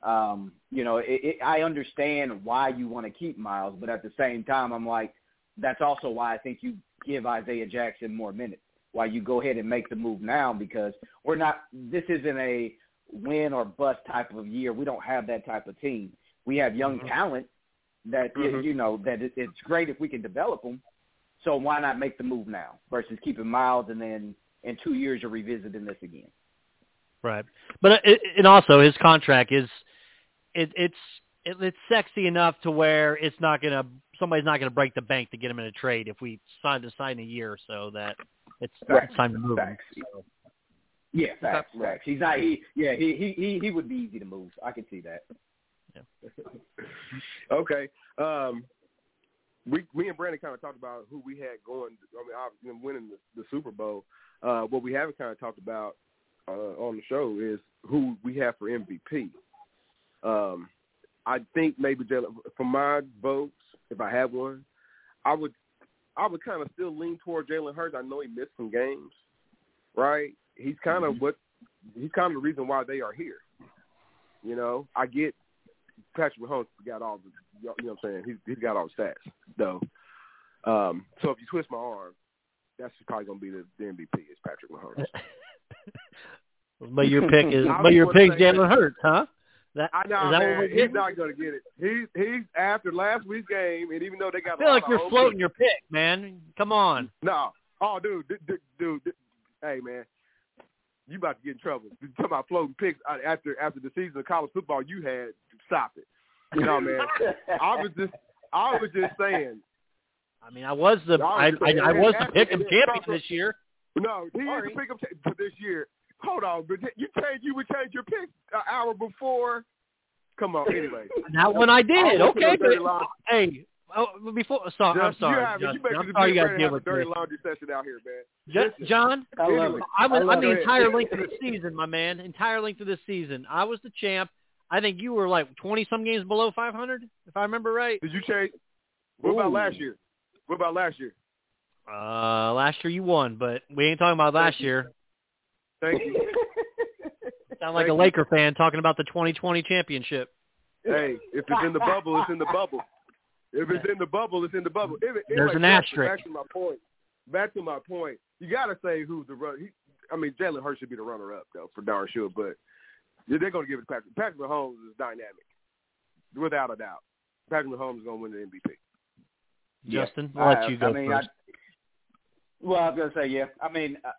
Um, you know, it, it, I understand why you want to keep Miles, but at the same time, I'm like, that's also why I think you give Isaiah Jackson more minutes. Why you go ahead and make the move now because we're not. This isn't a win or bust type of year. We don't have that type of team. We have young Mhm. talent that Mhm. you know that it, it's great if we can develop them. So why not make the move now versus keeping Miles and then in two years you're revisiting this again? Right. But it, and also his contract is it, it's it, it's sexy enough to where it's not gonna somebody's not gonna break the bank to get him in a trade if we sign to sign a year or so that it's, Right. it's time to move him. Facts. Yeah, facts, facts. He's not. He yeah. He he he he would be easy to move. I can see that. Yeah. [laughs] Okay. Um we, me and Brandon kind of talked about who we had going. I mean, obviously winning the, the Super Bowl. Uh, what we haven't kind of talked about uh, on the show is who we have for MVP. Um, I think maybe Jalen, for my votes, if I had one, I would I would kind of still lean toward Jalen Hurts. I know he missed some games, right? He's kind of mm-hmm. what he's kind of the reason why they are here. You know, I get Patrick Mahomes got all the you know what I'm saying. He's he's got all the stats though. Um, so if you twist my arm, that's probably going to be the, the MVP is Patrick Mahomes. [laughs] but your pick is [laughs] but your pick Jalen Hurts, huh? That, I know, that man. He's not going to get it. He's he's after last week's game, and even though they got, I feel like you're floating your pick, man. Come on. No, oh, dude, dude, dude, dude, hey, man, you about to get in trouble. You [laughs] talking about floating picks uh, after after the season of college football you had? Stop it. You know, man. [laughs] I was just I was just saying. I mean, I was the I I, I, I was the pick 'em champion this year. No, he Sorry. is the pick 'em champion this year hold on, but you change You would change your pick an hour before. Come on, anyway. Not when I did. Okay, but, hey, oh, before sorry, I'm sorry. You have, Justin, you I'm sorry you got to deal with dirty laundry session out here, man. Just, John, I love it. I'm, I'm the entire length of the season, my man. Entire length of the season. I was the champ. I think you were like 20 some games below 500, if I remember right. Did you change? What Ooh. about last year? What about last year? Uh, last year you won, but we ain't talking about last year. Thank you. [laughs] Sound like Thank a Laker you. fan talking about the 2020 championship. Hey, if it's in the bubble, it's in the bubble. If it's in the bubble, it's in the bubble. If it, There's an asterisk. Back to my point. Back to my point. You got to say who's the run. He, I mean, Jalen Hurts should be the runner-up though, for darn sure. But they're going to give it to Patrick. Patrick Mahomes is dynamic, without a doubt. Patrick Mahomes is going to win the MVP. Justin, I'll let you go I mean, first. I, well, I was going to say, yeah. I mean, uh,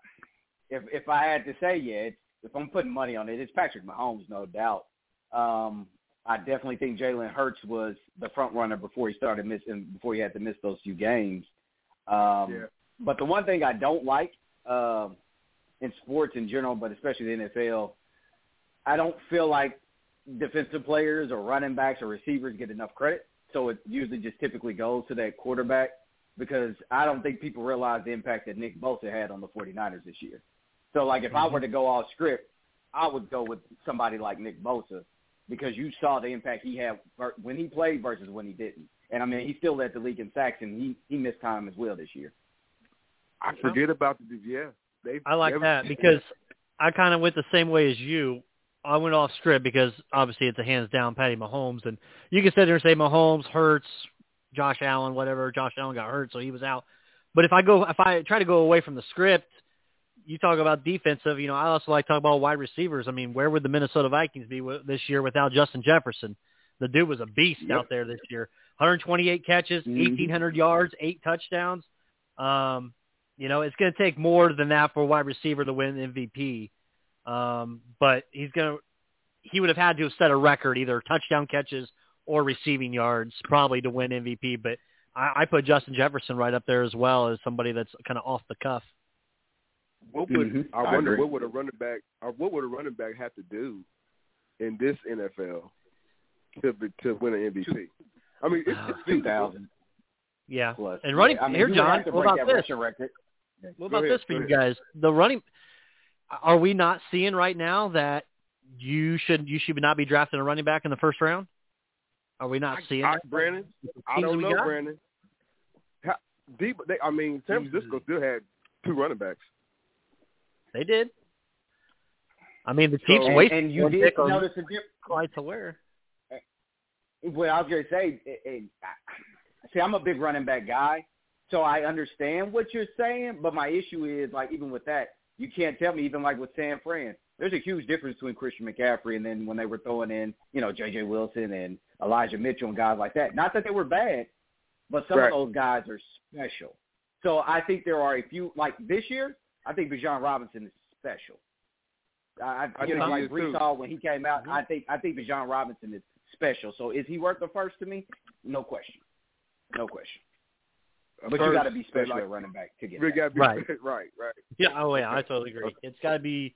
if if I had to say, yeah, it's, if I'm putting money on it, it's Patrick Mahomes, no doubt. Um, I definitely think Jalen Hurts was the front runner before he started missing, before he had to miss those few games. Um, yeah. But the one thing I don't like uh, in sports in general, but especially the NFL, I don't feel like defensive players or running backs or receivers get enough credit. So it usually just typically goes to that quarterback because I don't think people realize the impact that Nick Bosa had on the 49ers this year. So like if mm-hmm. I were to go off script, I would go with somebody like Nick Bosa because you saw the impact he had when he played versus when he didn't. And I mean, he still led the league in sacks, and he he missed time as well this year. I forget about the yeah. They, I like that because I kind of went the same way as you. I went off script because obviously it's a hands down Patty Mahomes, and you can sit there and say Mahomes Hurts, Josh Allen, whatever. Josh Allen got hurt, so he was out. But if I go, if I try to go away from the script you talk about defensive. You know, I also like to talk about wide receivers. I mean, where would the Minnesota Vikings be this year without Justin Jefferson? The dude was a beast yep. out there this year. 128 catches, mm-hmm. 1,800 yards, eight touchdowns. Um, you know, it's going to take more than that for a wide receiver to win MVP. Um, but he's going to, he would have had to have set a record, either touchdown catches or receiving yards, probably to win MVP. But I, I put Justin Jefferson right up there as well as somebody that's kind of off the cuff. What would mm-hmm. I wonder? I what would a running back? Or what would a running back have to do in this NFL to to win an MVP? I mean, it's, it's two thousand. Yeah, Plus. and running yeah, I mean, here, John. What about this? Record. What about this for you guys? The running. Are we not seeing right now that you should you should not be drafting a running back in the first round? Are we not seeing I, that? Brandon? I don't know, Brandon. How, deep, they, I mean, San Francisco still had two running backs. They did. I mean, the Chiefs so, wasted and, and you did notice a difference. Quite aware. Well, I was going to say, see, I'm a big running back guy, so I understand what you're saying. But my issue is, like, even with that, you can't tell me, even like with San Fran, there's a huge difference between Christian McCaffrey and then when they were throwing in, you know, J.J. Wilson and Elijah Mitchell and guys like that. Not that they were bad, but some right. of those guys are special. So I think there are a few, like this year, I think Bijan Robinson is special. I, I, you know, like Breece when he came out, mm-hmm. I think I think Bijan Robinson is special. So is he worth the first to me? No question, no question. But first, you got to be special like, at running back to get that. Be, right, [laughs] right, right. Yeah, oh yeah, I totally agree. It's got to be,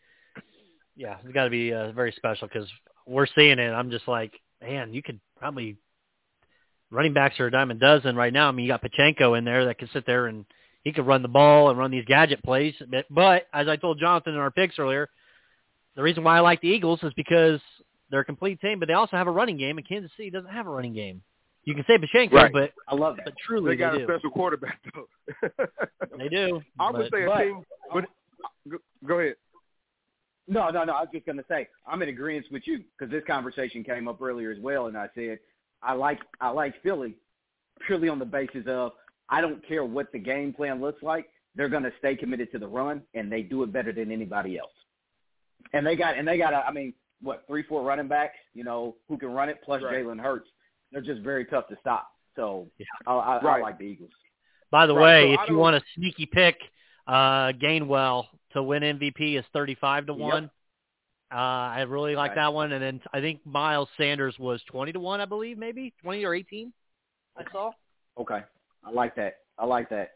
yeah, it's got to be uh, very special because we're seeing it. I'm just like, man, you could probably running backs are a dime a dozen right now. I mean, you got Pacheco in there that can sit there and he could run the ball and run these gadget plays. But, but as I told Jonathan in our picks earlier, the reason why I like the Eagles is because they're a complete team, but they also have a running game, and Kansas City doesn't have a running game. You can say Pacheco, Right. but I love that. but truly they got do. a special quarterback though. [laughs] They do. I would but- say a but- team. But go, go ahead. No, no, no. I was just going to say I'm in agreement with you because this conversation came up earlier as well, and I said I like I like Philly purely on the basis of I don't care what the game plan looks like. They're going to stay committed to the run, and they do it better than anybody else. And they got and they got a, I mean what three four running backs you know who can run it plus Right. Jalen Hurts. They're just very tough to stop. So Yeah. I, I, I like the Eagles. By the Right, way, so if you want a sneaky pick, uh, Gainwell to win MVP is thirty-five to Yep. one. Uh, I really like Right. that one, and then I think Miles Sanders was twenty to one, I believe, maybe twenty or eighteen. I saw. Okay, I like that. I like that.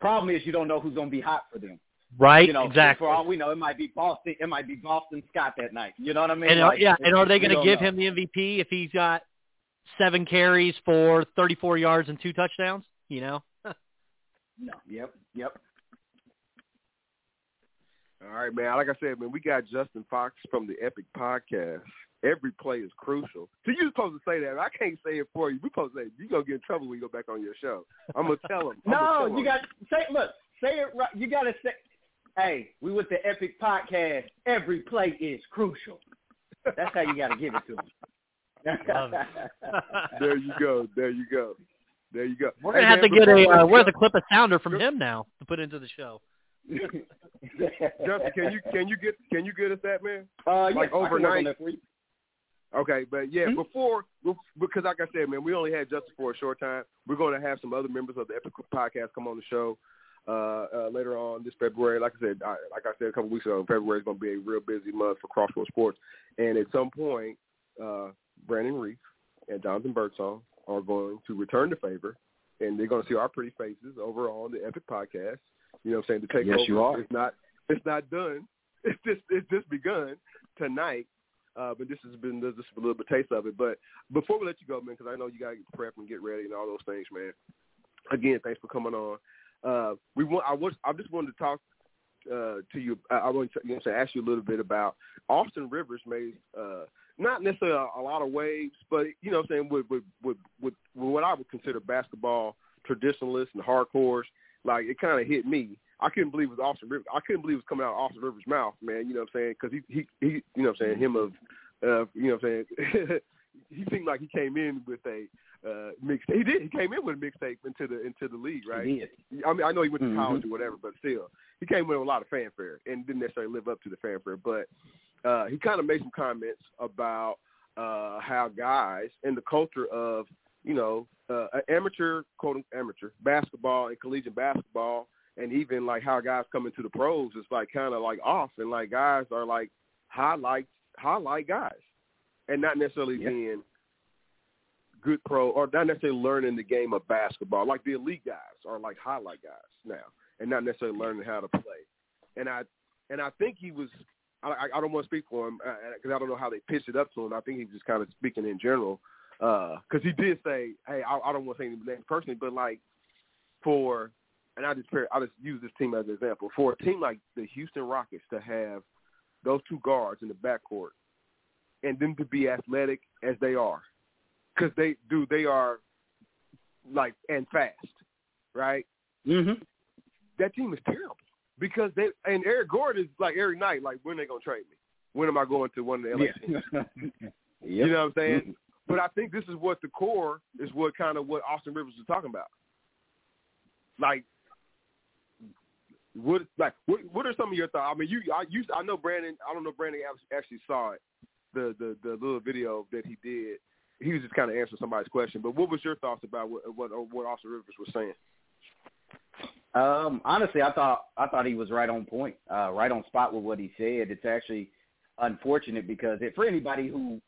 Problem is you don't know who's going to be hot for them. Right, you know, exactly. For all we know, it might be Boston. It might be Boston Scott that night. You know what I mean? And uh, Like, yeah, and are they going to give know. him the MVP if he's got seven carries for thirty-four yards and two touchdowns? You know, [laughs] No. Yep. Yep. All right, man. Like I said, man, we got Justin Fox from the Epic Podcast. Every play is crucial. So you're supposed to say that. I can't say it for you. We're supposed to say you're gonna get in trouble when you go back on your show. I'm gonna [laughs] tell him. No, tell you him. got say look, say it right. You got to say, "Hey, we with the Epic Podcast. Every play is crucial." That's how you got to give it to them. Love it. [laughs] There you go. There you go. There you go. we're gonna have man, to get a. we Uh, let we're you gonna clip of sounder from him now to put into the show. [laughs] Justin, can you can you get can you get us that man? Uh, yeah, Like I can overnight? That for you. Okay, but yeah, Hmm? before because like I said, man, we only had Justin for a short time. We're going to have some other members of the Epic Podcast come on the show uh, uh, later on this February. Like I said, I, like I said a couple weeks ago, February is going to be a real busy month for Crossroads Sports, and at some point, uh, Brandon Reef and Jonathan Birdsong are going to return the favor, and they're going to see our pretty faces over on the Epic Podcast. You know, what I'm saying the takeover Yes, you are. is not it's not done. [laughs] It's just it's just begun tonight. Uh, but this has been just a little bit taste of it. But before we let you go, man, because I know you got to prepped and get ready and all those things, man. Again, thanks for coming on. Uh, we want. I was. I just wanted to talk uh, to you. I, I want to you know, say, ask you a little bit about Austin Rivers made uh, not necessarily a, a lot of waves, but you know, what I'm saying with, with with with what I would consider basketball traditionalists and hardcores. Like it kind of hit me. I couldn't believe it was Austin Rivers. I couldn't believe it was coming out of Austin Rivers' mouth, man. You know what I'm saying? Because he, he, he, you know what I'm saying? Him of, uh, you know what I'm saying? [laughs] he seemed like he came in with a uh, mixtape. He did. He came in with a mixtape into the into the league, right? He did. I mean, I know he went to Mhm. college or whatever, but still, he came in with a lot of fanfare and didn't necessarily live up to the fanfare. But uh, he kind of made some comments about uh, how guys and the culture of you know uh, amateur quote amateur basketball and collegiate basketball, and even like how guys come into the pros is like kind of like off, and like guys are like highlight highlight guys, and not necessarily Yeah. being good pro or not necessarily learning the game of basketball. Like the elite guys are like highlight guys now, and not necessarily learning how to play. And I and I think he was. I, I- don't want to speak for him because I don't know how they pitched it up to him. I think he was just kind of speaking in general because he did say, "Hey, I, I don't want to say any names personally, but like for." And I just I just use this team as an example for a team like the Houston Rockets to have those two guards in the backcourt and them to be athletic as they are because they do they are like and fast, right? Mm-hmm. That team is terrible because they and Eric Gordon is like every night like when they gonna trade me? When am I going to one of the LA teams? [laughs] You know what I'm saying? But I think this is what the core is what kind of what Austin Rivers is talking about. Like what like what what are some of your thoughts? I mean, you I you I know Brandon. I don't know Brandon actually saw it, the the the little video that he did. He was just kind of answering somebody's question. But what was your thoughts about what what, what Austin Rivers was saying? Um, honestly, I thought I thought he was right on point, uh, right on spot with what he said. It's actually unfortunate because it, for anybody who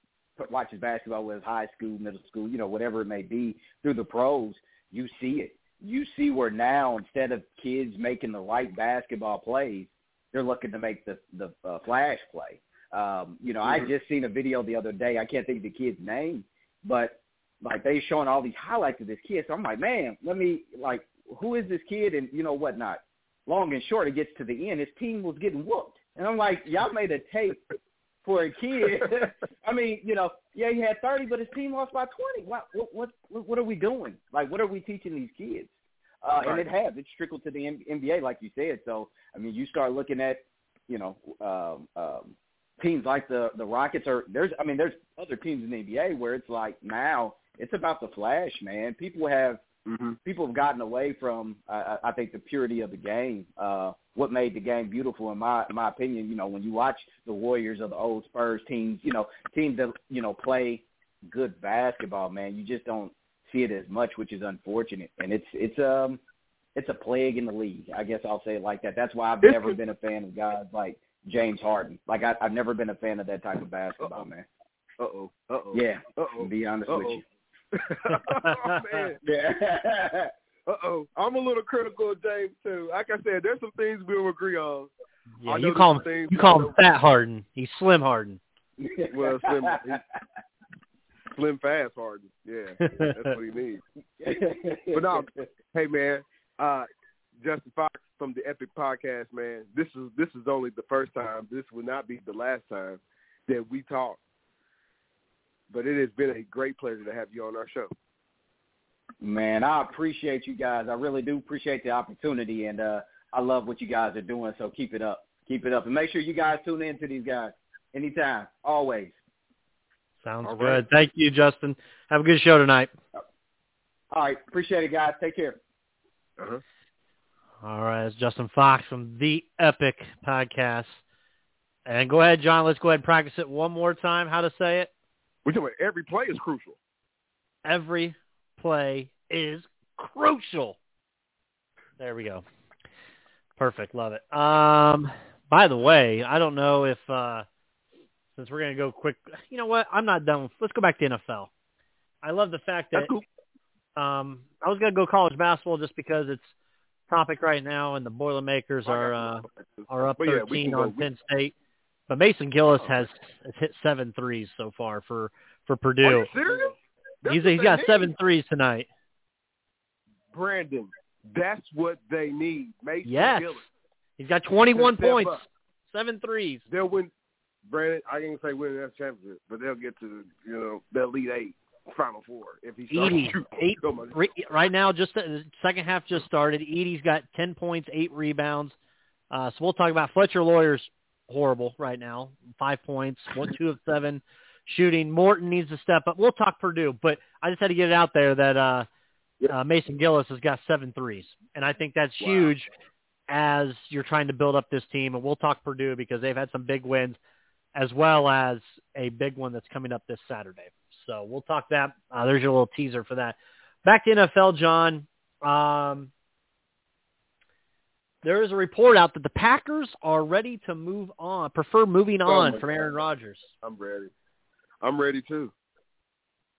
watches basketball, whether it's high school, middle school, you know, whatever it may be, through the pros, you see it. You see where now instead of kids making the right basketball plays, they're looking to make the the uh, flash play. Um, you know, I Mhm. just seen a video the other day. I can't think of the kid's name, but like they showing all these highlights of this kid. So I'm like, man, let me like, who is this kid and you know whatnot. Long and short, it gets to the end. His team was getting whooped, and I'm like, y'all made a tape for a kid. [laughs] I mean, you know, yeah, he had 30, but his team lost by 20. What what what, what are we doing? Like, what are we teaching these kids? Uh, right. And it has. It's trickled to the NBA, like you said. So, I mean, you start looking at, you know, um, um, teams like the the Rockets are there's I mean there's other teams in the NBA where it's like now it's about the flash, man. People have mm-hmm. people have gotten away from uh, I think the purity of the game. Uh, what made the game beautiful, in my in my opinion, you know, when you watch the Warriors or the old Spurs teams, you know, teams that you know play good basketball, man, you just don't see it as much, which is unfortunate, and it's it's um it's a plague in the league. I guess I'll say it like that. That's why I've never been a fan of guys like James Harden. Like I, I've never been a fan of that type of basketball, Uh-oh. man. Uh oh. Uh oh. Yeah. Uh-oh. To be honest Uh-oh. with you. Oh, man. [laughs] Yeah. Uh oh. I'm a little critical of James too. Like I said, there's some things we'll agree on. Yeah, you call him you call him Fat Harden. He's Slim Harden. [laughs] Well, Slim, Slim Fast Harden. Yeah, that's what he needs. [laughs] But no, hey man, uh, Justin Fox from the Epic Podcast, man. This is this is only the first time. This will not be the last time that we talk. But it has been a great pleasure to have you on our show. Man, I appreciate you guys. I really do appreciate the opportunity, and uh, I love what you guys are doing. So keep it up, keep it up, and make sure you guys tune in to these guys anytime, always. Sounds All good. right. Thank you, Justin. Have a good show tonight. All right, appreciate it, guys. Take care. Uh-huh. All right, it's Justin Fox from the Epic Podcast. And go ahead, John. Let's go ahead and practice it one more time. How to say it? We're talking about every play is crucial. Every play is crucial. There we go. Perfect. Love it. Um, by the way, I don't know if uh, since we're gonna go quick. You know what? I'm not done. Let's go back to NFL. I love the fact that cool. um, I was gonna go college basketball just because it's topic right now, and the Boilermakers are uh, are up But yeah, we 13 go- on Penn State. But Mason Gillis has, has hit seven threes so far for for Are Purdue. you serious? That's He's he's got need. seven threes tonight. Brandon, that's what they need. Mason Yes. Gillis. He's got 21 points, up. seven threes. They'll win. Brandon, I gonna say win that championship, but they'll get to you know the elite eight, final four if he starts Edey, eight, So much. re- right now, just the second half just started. Edey's got 10 points, eight rebounds. Uh, so we'll talk about Fletcher Loyer's horrible right now, five points, one, two of seven shooting. Morton needs to step up. We'll talk Purdue, but I just had to get it out there that uh, uh, Mason Gillis has got seven threes, and I think that's Wow. huge as you're trying to build up this team. And we'll talk Purdue because they've had some big wins, as well as a big one that's coming up this Saturday. So we'll talk that. Uh, there's your little teaser for that. Back to NFL, John. Um, there is a report out that the Packers are ready to move on, prefer moving Oh, on my from Aaron. Rodgers. I'm ready. I'm ready too.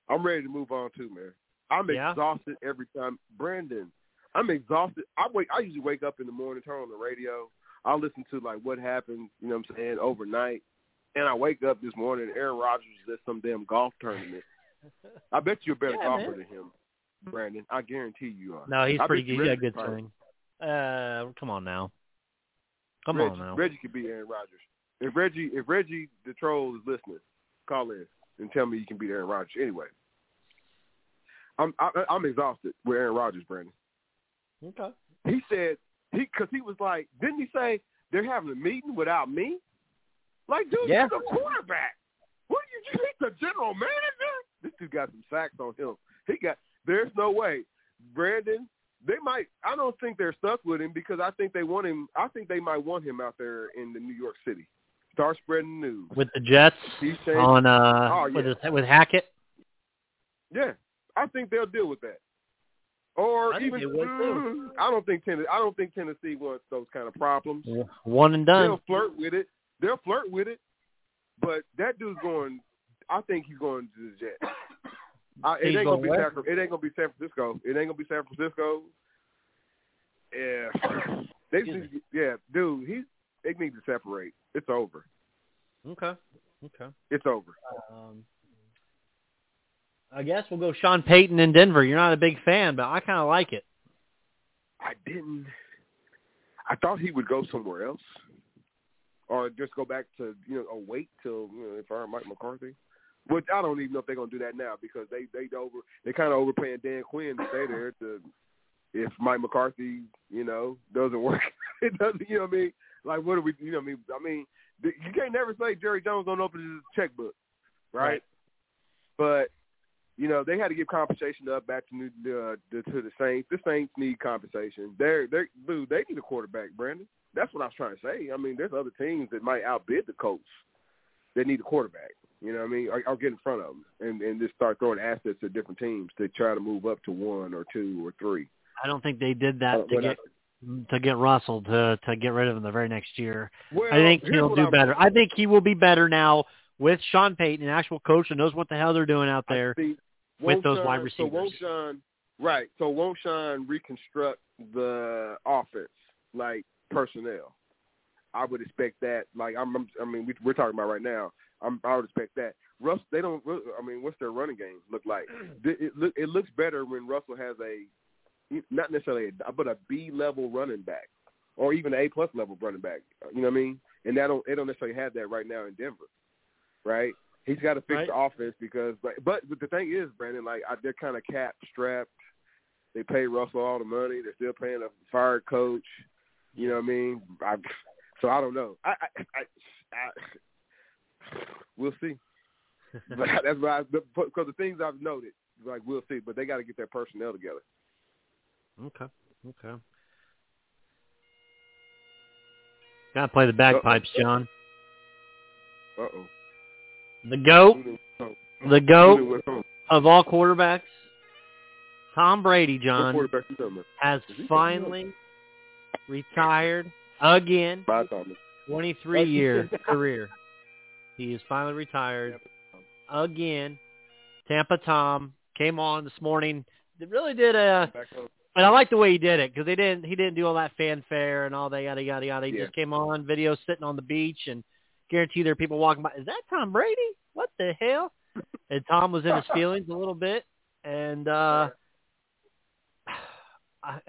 I'm ready to move on too, man. I'm Yeah? exhausted every time. Brandon, I'm exhausted. I wake. I usually wake up in the morning, turn on the radio. I listen to like what happened. You know what I'm saying overnight, and I wake up this morning. Aaron Rodgers is at some damn golf tournament. [laughs] I bet you're a better Yeah, golfer man. than him, Brandon. I guarantee you are. No, he's I pretty good. He's got a good swing. Uh, come on now. Come Reggie, on now. Reggie could be Aaron Rodgers. If Reggie, if Reggie the troll is listening, call in and tell me you can beat Aaron Rodgers. Anyway, I'm I, I'm exhausted with Aaron Rodgers, Brandon. Okay. He said he because he was like, didn't he say they're having a meeting without me? Like, dude, Yeah. you're the quarterback. What are you? You the general manager? This dude got some sacks on him. He got. There's no way, Brandon. They might. I don't think they're stuck with him because I think they want him. I think they might want him out there in the New York City. Start spreading news. With the Jets He's saying, on uh Oh, with yeah. his, with Hackett. yeah, I think they'll deal with that. Or I even they would, too. mm, I don't think Tennessee. I don't think Tennessee wants those kind of problems. One and done. They'll flirt with it. They'll flirt with it. But that dude's going. I think he's going to the Jets. I, it ain't gonna be? San, it ain't gonna be San Francisco. It ain't gonna be San Francisco. Yeah, [coughs] they Excuse yeah, dude. he they need to separate. It's over. Okay. Okay. It's over. Um, I guess we'll go Sean Payton in Denver. You're not a big fan, but I kind of like it. I didn't. I thought he would go somewhere else, or just go back to you know, or wait till you know, if I Mike McCarthy. Which I don't even know if they're gonna do that now because they they over they kind of overpaying Dan Quinn to stay there to if Mike McCarthy you know doesn't work [laughs] it doesn't you know what I mean? Like what do we you know what I mean? I mean you can't never say Jerry Jones don't open his checkbook right, Right. but you know they had to give compensation up back to New, uh, the, to the Saints. The Saints need compensation. They're they dude they need a quarterback Brandon. That's what I was trying to say. I mean there's other teams that might outbid the Colts that need a quarterback you know what I mean? Or, or get in front of them and, and just start throwing assets at different teams to try to move up to one or two or three. I don't think they did Uh, that to but I- get to get Russell to to get rid of him the very next year. Well, I think he'll do I'm- better. I think he will be better now with Sean Payton, an actual coach that knows what the hell they're doing out there. with those Sean- wide So won't receivers. Sean, right? So won't Sean reconstruct the offense like personnel? I would expect that. Like I'm- I mean, we, we're talking about right now. I'm, I would expect that. Russ, they don't. I mean, what's their running game look like? [clears throat] It, it, look, it looks better when Russell has a, not necessarily, a, but a B level running back, or even an A plus level running back. Uh, you know what I mean? And that don't, they don't necessarily have that right now in Denver, right? He's got to fix Right. the offense because, but, but but the thing is, Brandon, like I, they're kind of cap strapped. They pay Russell all the money. They're still paying a fired coach. You know what I mean? I, so I don't know. I, I, I, I we'll see. but [laughs] that's why, because the things I've noted, like we'll see. But they got to get their personnel together. Okay. Okay. Gotta play the bagpipes, John. Uh oh. The goat, the goat of all quarterbacks, Tom Brady, John, quarterback you talking about? has finally retired again. Bob Thomas. 23 year [laughs] career. He is finally retired again. Tampa Tom came on this morning. It really did a, and I like the way he did it because they didn't. He didn't do all that fanfare and all that yada yada yada. He Yeah. just came on video sitting on the beach and guarantee there are people walking by. Is that Tom Brady? What the hell? [laughs] And Tom was in his feelings a little bit. And uh [sighs] I,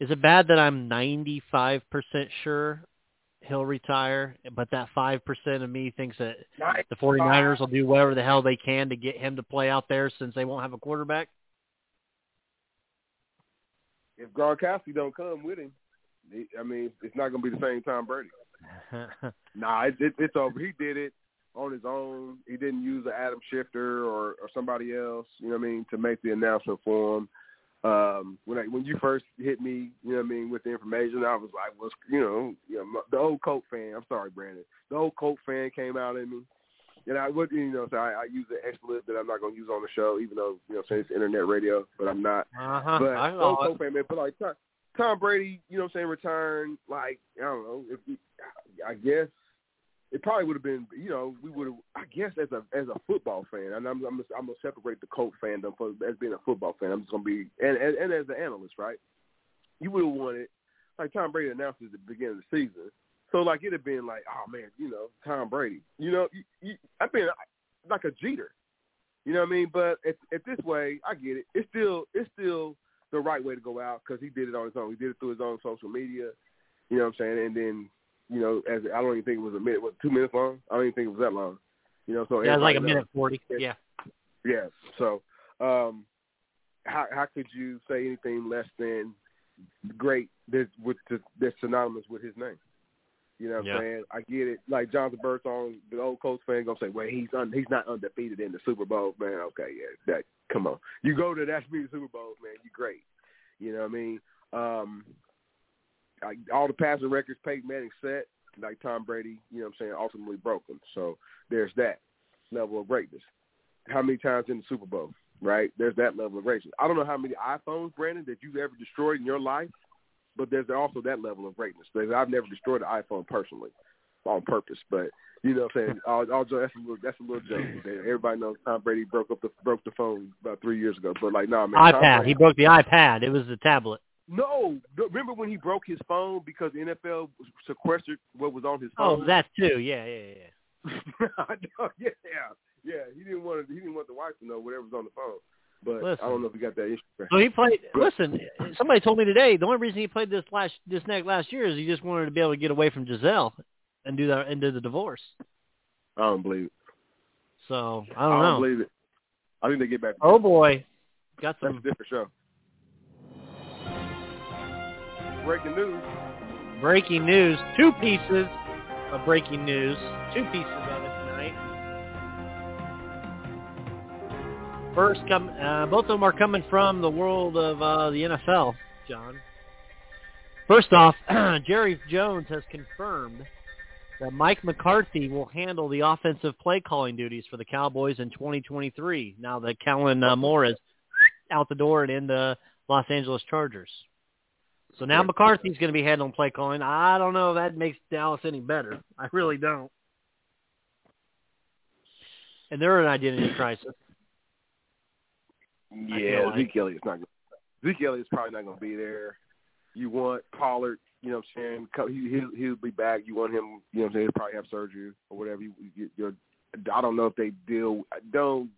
is it bad that I'm 95% sure he'll retire, but that 5% of me thinks that the 49ers will do whatever the hell they can to get him to play out there since they won't have a quarterback? If Gronkowski don't come with him, I mean, it's not going to be the same Tom Brady. [laughs] Nah, it, it, it's over. He did it on his own. He didn't use an Adam Schefter or, or somebody else, you know what I mean, to make the announcement for him. Um, when I, when you first hit me, you know what I mean, with the information, I was like, was you know, you know, the old Colt fan. I'm sorry, Brandon. The old Colt fan came out in me, and I would, you know, so I, I use the expletive that I'm not going to use on the show, even though you know, say it's internet radio, but I'm not. uh-huh. But I old know. Colt fan, man, but like Tom, Tom Brady, you know what I'm saying, return, like I don't know, if we, I guess it probably would have been, you know, we would have. I guess as a as a football fan, and I'm I'm, I'm gonna separate the Colt fandom for as being a football fan. I'm just gonna be and and, and as an analyst, right? You would have wanted like Tom Brady announced at the beginning of the season, so like it'd have been like, oh man, you know, Tom Brady, you know, you, you, I've been like a Jeter, you know what I mean? But at, at this way, I get it. It's still it's still the right way to go out because he did it on his own. He did it through his own social media. You know what I'm saying? And then, you know, as I don't even think it was a minute, was two minutes long? I don't even think it was that long. You know, so Yeah, it was like a everybody minute 40. Yeah. Yeah. So, um, how how could you say anything less than great that's with the, that's synonymous with his name? You know what Yeah. I'm saying? I get it. Like Jonathan Birdsong, the old Colts fan, gonna say, "Well, he's un, he's not undefeated in the Super Bowl, man." Okay, yeah, that come on. You go to that be [laughs] the Super Bowl, man. You're great. You know what I mean? Um, like all the passing records Peyton Manning set, like Tom Brady, you know what I'm saying, ultimately broke them. So there's that level of greatness. How many times in the Super Bowl, right? There's that level of greatness. I don't know how many iPhones, Brandon, that you've ever destroyed in your life, but there's also that level of greatness. I've never destroyed an iPhone personally on purpose, but you know what I'm saying? [laughs] That's a little, that's a little joke. Everybody knows Tom Brady broke up the broke the phone about three years ago, but like, nah, man, iPad. Brady- He broke the iPad. It was the tablet. No, no, remember when he broke his phone because the NFL sequestered what was on his oh, phone? Oh, that too. Yeah, yeah, yeah. [laughs] I know, yeah, yeah, he didn't want to, he didn't want the wife to know whatever was on the phone. But Listen. I don't know if he got that issue. So he played. Listen, somebody told me today the only reason he played this last this neck last year is he just wanted to be able to get away from Giselle and do that and do the divorce. I don't believe it. So I don't know. believe it. I think they get back. Oh boy, got That's some a different show. Breaking news. breaking news. Two pieces of breaking news. Two pieces of it tonight. First, come. Uh, both of them are coming from the world of uh, the NFL. John. First off, [clears throat] Jerry Jones has confirmed that Mike McCarthy will handle the offensive play calling duties for the Cowboys in 2023. Now that Kellen uh, Moore is out the door and in the Los Angeles Chargers. So now McCarthy's going to be handling play calling. I don't know if that makes Dallas any better. I really don't. And they're in an identity [clears throat] crisis. Yeah, like- Zeke Elliott's not. Gonna, Zeke Elliott's probably not going to be there. You want Pollard, you know what I'm saying? He he'll, he'll be back. You want him, you know what I'm saying? He'll probably have surgery or whatever. You, you, you're, I don't know if they deal. I Don't.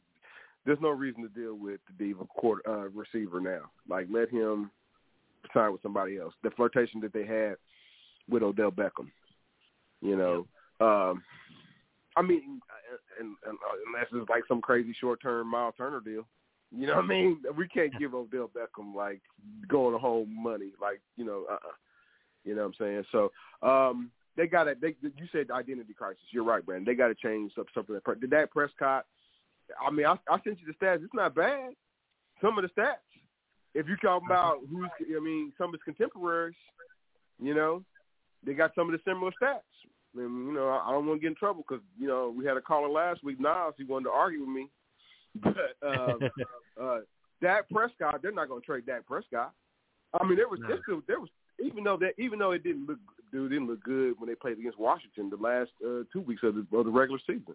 There's no reason to deal with the diva quarter uh, receiver now. Like let him sign with somebody else. The flirtation that they had with Odell Beckham, you know. Um, I mean, and, and, uh, unless it's like some crazy short-term Miles Turner deal. You know what I mean? We can't give Odell Beckham like going home money, like you know, uh-uh. you know what I'm saying. So um, they got to. They you said identity crisis. You're right, Brandon. They got to change up something. That Prescott? I mean, I, I sent you the stats. It's not bad. Some of the stats. If you talk about who's, I mean, some of his contemporaries, you know, they got some of the similar stats. And, you know, I don't want to get in trouble because you know we had a caller last week, Nas. He wanted to argue with me, [laughs] but um, [laughs] uh, Dak Prescott, they're not going to trade Dak Prescott. I mean, there was No. there, still, there was even though that even though it didn't look dude didn't look good when they played against Washington the last uh, two weeks of the, of the regular season.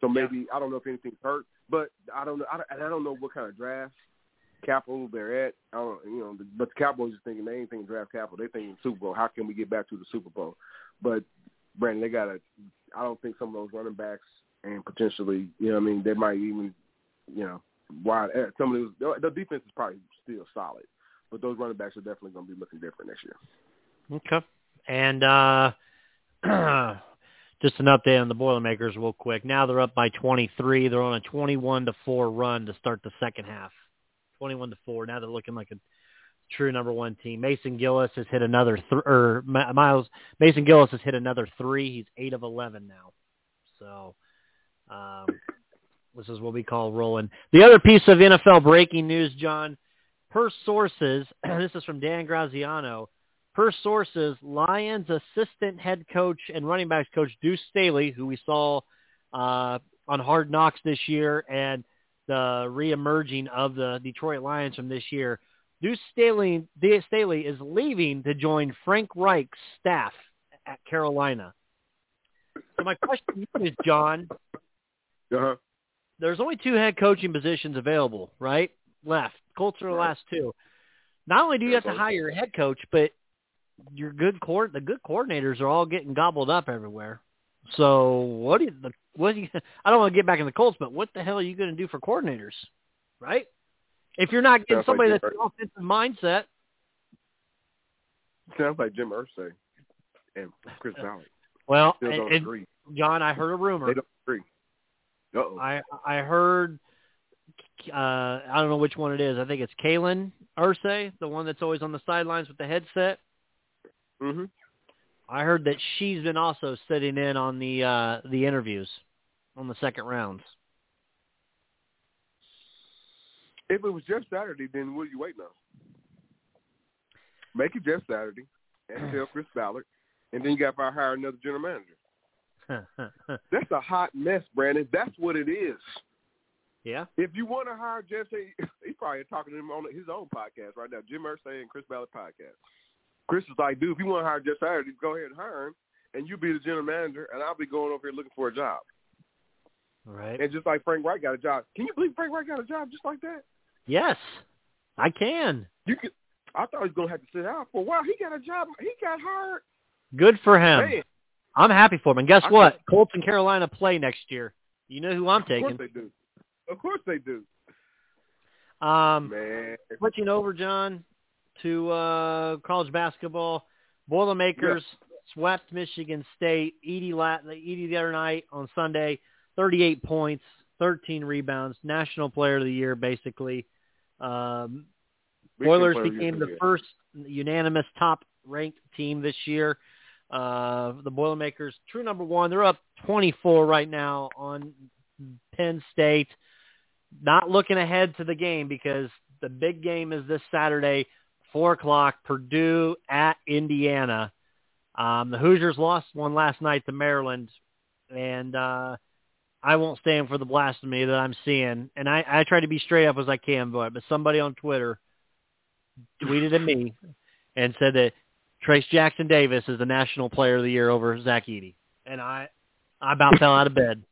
So maybe I don't know if anything's hurt, but I don't know. I don't, and I don't know what kind of draft capital they're at. I don't, you know, but the Cowboys are thinking they ain't thinking draft capital. They thinking Super Bowl. How can we get back to the Super Bowl? But Brandon, they got to. I don't think some of those running backs and potentially, you know, what I mean, they might even, you know, wide. eh, Some of those, the defense is probably still solid, but those running backs are definitely going to be looking different next year. Okay. And uh [clears throat] just an update on the Boilermakers real quick. Now they're up by 23. They're on a 21 to 4 run to start the second half. 21 to 4. Now they're looking like a true number 1 team. Mason Gillis has hit another th- or Mi- Miles Mason Gillis has hit another 3. He's 8 of 11 now. So um this is what we call rolling. The other piece of NFL breaking news, John, per sources, [clears throat] this is from Dan Graziano. Per sources, Lions assistant head coach and running backs coach Deuce Staley, who we saw uh, on Hard Knocks this year, and the reemerging of the Detroit Lions from this year, Deuce Staley, Deuce Staley is leaving to join Frank Reich's staff at Carolina. So my question to you is, John, Uh-huh. there's only two head coaching positions available, right? Left. Colts are the last two. Not only do you have to hire a head coach, but your good court the good coordinators are all getting gobbled up everywhere. So what do you the what you [laughs] I don't want to get back in the Colts, but what the hell are you going to do for coordinators? Right? If you're not getting Sounds somebody Jim that's an offensive mindset, Sounds like Jim Irsay and Chris [laughs] Ballard well, and, and. John, I heard a rumor. They don't agree. Uh-oh. I I heard uh I don't know which one it is. I think it's Kalen Irsay, the one that's always on the sidelines with the headset. hmm I heard that she's been also sitting in on the uh the interviews on the second rounds. If it was Jeff Saturday, then what are you waiting on? Make it Jeff Saturday and tell Chris [sighs] Ballard, and then you got to hire another general manager. [laughs] That's a hot mess, Brandon. That's what it is. yeah. If you want to hire Jeff, [laughs] he's probably talking to him on his own podcast right now, Jim Irsay and Chris Ballard podcast. Chris is like, dude, if you want to hire Jeff Saturday, go ahead and hire him, and you be the general manager, and I'll be going over here looking for a job. Right. And just like Frank Reich got a job. Can you believe Frank Reich got a job just like that? Yes. I can. You could. I thought he was gonna have to sit out for a while. He got a job. He got hired. Good for him. Man, I'm happy for him. And guess I what? Colts and Carolina play next year. You know who I'm Of taking. course they do. Of course they do. Um, Man. switching over, John, to uh, college basketball. Boilermakers swept Michigan State. Edey, la- Edey the other night on Sunday, 38 points, 13 rebounds, national player of the year, basically. Um, Boilers became the first unanimous top-ranked team this year. Uh, the Boilermakers, true number one. They're up 24 right now on Penn State. Not looking ahead to the game because the big game is this Saturday, 4 o'clock, Purdue at Indiana. Um, the Hoosiers lost one last night to Maryland, and uh, I won't stand for the blasphemy that I'm seeing. And I, I try to be straight up as I can, but, but somebody on Twitter tweeted at me and said that Trayce Jackson Davis is the National Player of the Year over Zach Edey. And I, I about fell out of bed.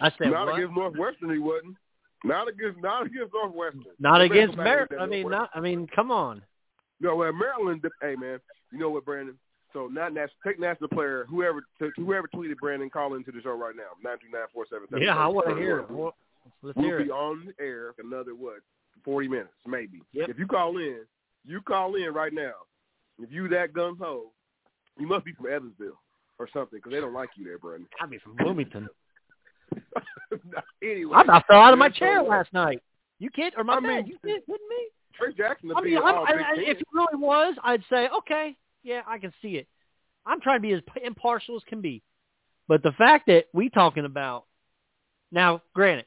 I said, Not what? against Northwestern, he wasn't. Not against, not against Northwestern. Not They against Maryland. I mean, not. I mean, come on. No, well, Maryland. Hey, man, you know what, Brandon? So not national, take national player. Whoever t- whoever tweeted Brandon, call into the show right now. Nine two nine four seven seven. Yeah, I want to hear it. Well, Let's We'll hear be it. on the air another what, forty minutes maybe. Yep. If you call in, you call in right now. If you that gung ho, you must be from Evansville or something because they don't like you there, Brandon. I'd be from Bloomington. [laughs] anyway, I about fell out of my chair last night. You kid or my I bed? mean, you kid, kidding me? Trey Jackson. I mean, an I'm, all I, if it really was, I'd say, okay, yeah, I can see it. I'm trying to be as impartial as can be. But the fact that we talking about now, granted,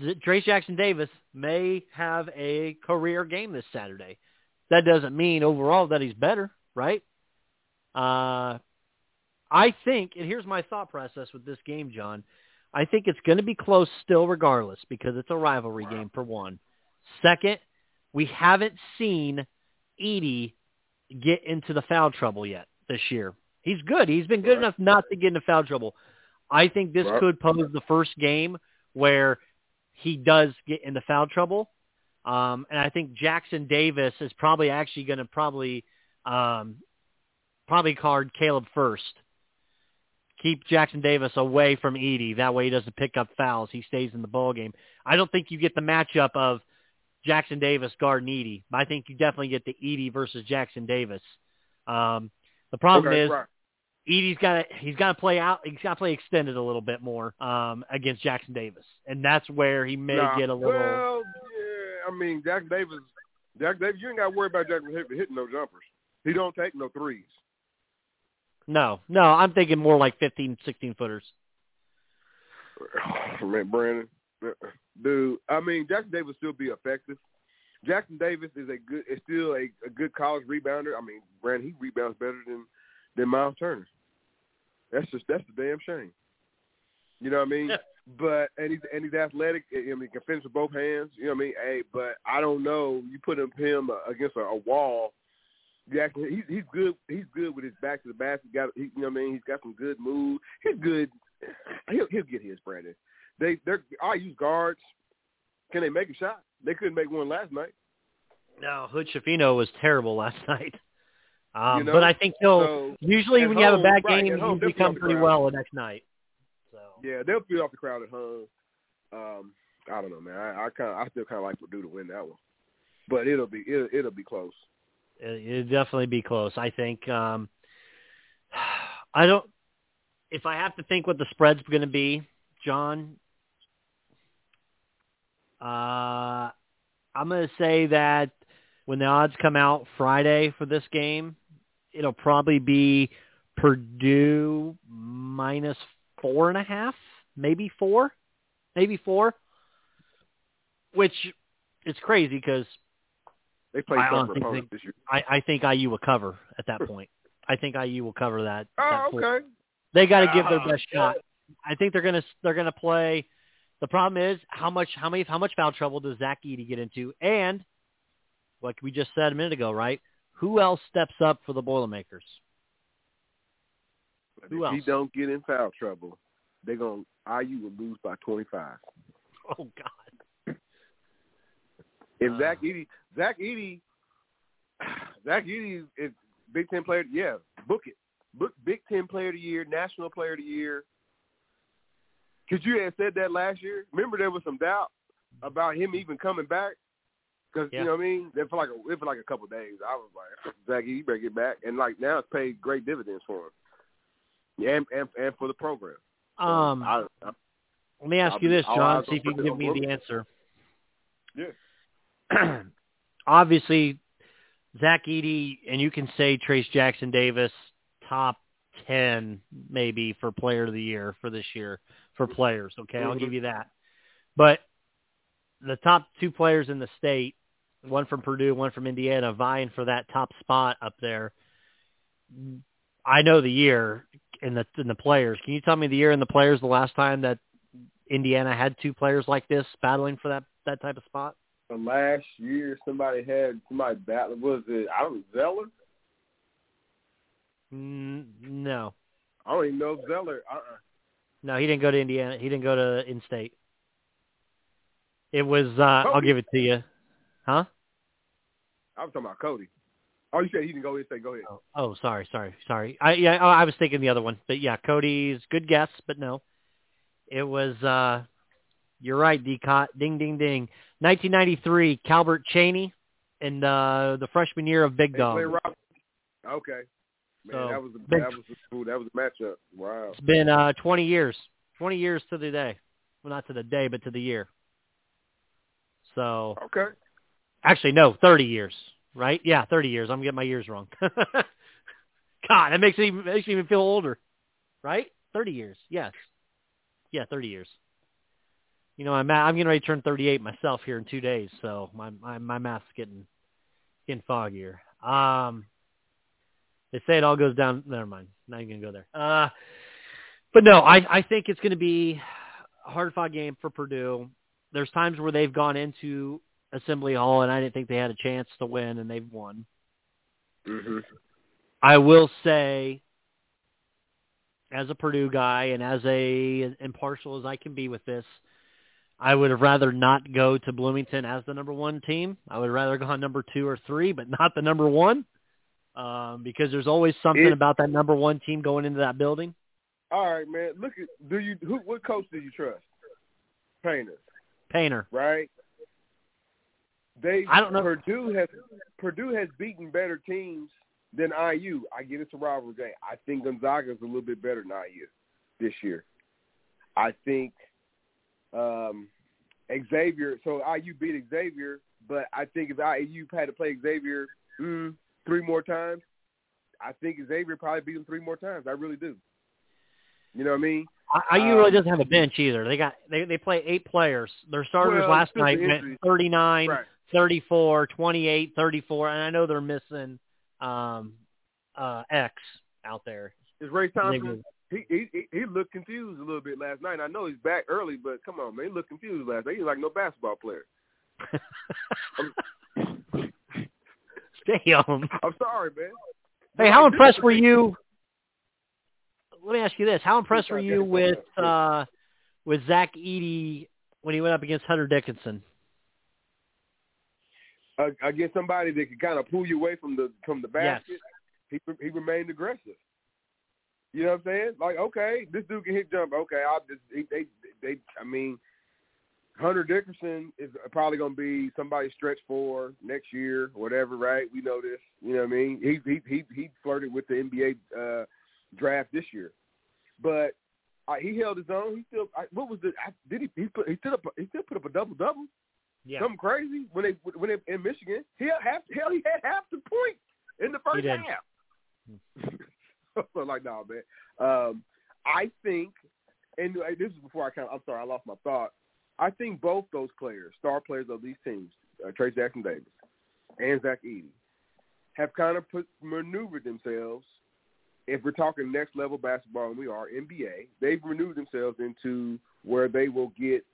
Trayce Jackson Davis may have a career game this Saturday. That doesn't mean overall that he's better, right? Uh, I think, and here's my thought process with this game, John. I think it's going to be close still regardless because it's a rivalry game for one. Second, we haven't seen Edey get into the foul trouble yet this year. He's good. He's been good Right. enough not to get into foul trouble. I think this Right. could pose the first game where he does get into foul trouble. Um, and I think Jackson Davis is probably actually going to probably um, probably card Caleb Furst. Keep Jackson Davis away from Edey. That way he doesn't pick up fouls. He stays in the ball game. I don't think you get the matchup of Jackson Davis guarding Edey. I think you definitely get the Edey versus Jackson Davis. Um, the problem okay, is right. Edey's got to he's got to play out. He's got to play extended a little bit more um, against Jackson Davis, and that's where he may Nah, get a little. Well, yeah, I mean, Jack Davis, Jack Davis, you ain't got to worry about Jack hitting no jumpers. He don't take no threes. No, no, I'm thinking more like 15, 16 footers. [sighs] Man, Brandon, dude, I mean, Jackson Davis still be effective. Jackson Davis is a good, is still a, a good college rebounder. I mean, Brandon, he rebounds better than than Miles Turner. That's just that's the damn shame. You know what I mean? But and he's and he's athletic. I mean, he can finish with both hands. You know what I mean? Hey, but I don't know. You put him him uh, against a, a wall. Jackson, he's he's good. He's good with his back to the basket. Got he, you know what I mean? He's got some good moves. He's good. He'll he'll get his Brandon. They they're I use guards. Can they make a shot? They couldn't make one last night. No, Hood Schifino was terrible last [laughs] night. Um, You know, but I think he'll So usually when you have a bad right, game, home, they'll become pretty well the next night. So yeah, they'll feed off the crowd at home. Um, I don't know, man. I, I kind of I still kind of like Purdue to win that one, but it'll be it'll, it'll be close. It, it'll definitely be close. I think. Um, [sighs] I don't. If I have to think what the spread's going to be, John, uh, I'm going to say that when the odds come out Friday for this game, it'll probably be Purdue minus four and a half, maybe four, maybe four. Which it's crazy because They play I tougher opponents think- this year. I, I think IU will cover at that point. I think IU will cover that. that Oh, four. okay. They got to give their Ah, best yeah. shot. I think they're gonna they're gonna play. The problem is how much how many how much foul trouble does Zach Edey get into? And like we just said a minute ago, right? Who else steps up for the Boilermakers? But Who if he don't get in foul trouble, they're gonna IU will lose by twenty five. Oh God! If Uh. Zach Edey, Zach Edey, [sighs] Zach Edey is Big Ten player. Yeah, book it. Book Big Ten player of the year, national player of the year. Because you had said that last year. Remember, there was some doubt about him even coming back. Because Yeah. you know what I mean. Then for like a for like a couple of days, I was like, [laughs] Zach, you better get back. And like now, it's paid great dividends for him. Yeah, and and, and for the program. So, Um, I, I, let me ask I'll you this, John. See if you can give me the answer. yeah. [clears throat] [clears throat] Obviously, Zach Edey, and you can say Trayce Jackson Davis, top ten maybe for Player of the Year for this year for players. Okay, I'll Mhm. give you that. But the top two players in the state, one from Purdue, one from Indiana, vying for that top spot up there. I know the year in the in the players. Can you tell me the year in the players the last time that Indiana had two players like this battling for that that type of spot? So last year, somebody had somebody battle. Was it? I don't Zeller. Mm, no, I don't even know Zeller. Uh. uh no, he didn't go to Indiana. He didn't go to in-state. It was. uh I'll give it to you. Huh? I was talking about Cody. Oh, you said he didn't go in-state. go ahead. Oh, oh, sorry, sorry, sorry. I yeah, oh, I was thinking the other one, but yeah, Cody's good guess, but no, it was. uh You're right, Decott. Ding, ding, ding. 1993, Calbert Cheaney, and uh the freshman year of Big Dog. Okay. Man, So, that was a, big- that was a, that was a matchup. Wow. It's been uh 20 years. 20 years to the day. Well, not to the day, but to the year. So Okay. actually, no, 30 years. Right? Yeah, 30 years. I'm getting my years wrong. [laughs] God, that makes me makes me even feel older. Right? 30 years. Yes. Yeah, 30 years. You know, I'm I'm getting ready to turn 38 myself here in two days, so my my my math's getting getting foggier. Um, they say it all goes down. Never mind. Not even gonna go there. Uh, but no, I I think it's going to be a hard fought game for Purdue. There's times where they've gone into Assembly Hall and I didn't think they had a chance to win, and they've won. hmm I will say, as a Purdue guy and as a as impartial as I can be with this, I would have rather not go to Bloomington as the number one team. I would rather go on number two or three, but not the number one, um, because there's always something It- about that number one team going into that building. All right, man. Look at do you who what coach do you trust? Painter, Painter. right? They I don't know. Purdue has Purdue has beaten better teams than IU. I get it's a rivalry game. I think Gonzaga is a little bit better than IU this year. I think um, Xavier. So IU beat Xavier, but I think if IU had to play Xavier mm, three more times, I think Xavier probably beat them three more times. I really do. You know what I mean? I- IU really Um, doesn't have a bench either. They got they they play eight players. Their starters Well, last night the went 39, Right. 34, 28, 34, and I know they're missing um uh X out there. Is Ray Thompson? He, he he looked confused a little bit last night. I know he's back early, but come on, man, he looked confused last night. He's like no basketball player. [laughs] Damn. I'm sorry, man. Hey, how impressed were you? Let me ask you this: How impressed were you with uh with Zach Edey when he went up against Hunter Dickinson? Uh, against somebody that could kind of pull you away from the from the Yes. basket, he he remained aggressive. You know what I'm saying? Like, okay, this dude can hit jump. Okay, I'll just he, they they. I mean, Hunter Dickinson is probably going to be somebody stretch for next year, whatever. Right? We know this. You know what I mean? He he he he flirted with the NBA uh, draft this year, but uh, he held his own. He still. I, what was the? I, did he? He put. He still up. He still put up a double double. Yeah, Something crazy when they when they in Michigan. He had half. Hell, he had half the point in the first half. [laughs] [laughs] so like, nah, man. Um, I think, and this is before I kind of. I'm sorry, I lost my thought. I think both those players, star players of these teams, uh, Trayce Jackson Davis and Zach Edey, have kind of put maneuvered themselves. If we're talking next level basketball, and we are NBA, they've maneuvered themselves into where they will get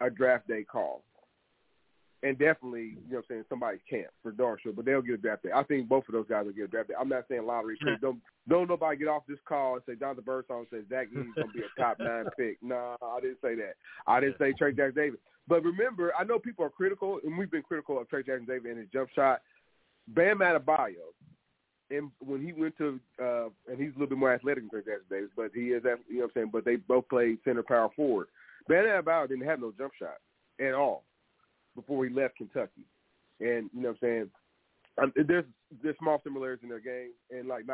a draft day call. And definitely, you know what I'm saying, somebody's camp for darn sure, but they'll get a draft day. I think both of those guys will get a draft day. I'm not saying lottery pick. Don't don't nobody get off this call and say Jonathan Birdsong says Zach Edey's gonna be a top [laughs] nine pick. No, I didn't say that. I didn't say Trey Jackson Davis. But remember, I know people are critical, and we've been critical of Trey Jackson Davis and his jump shot. Bam Adebayo and when he went to, uh, and he's a little bit more athletic than Trey Jackson Davis, but he is, you know what I'm saying. But they both played center power forward. Bam Adebayo didn't have no jump shot at all before he left Kentucky, and you know what I'm saying. Um, there's there's small similarities in their game, and like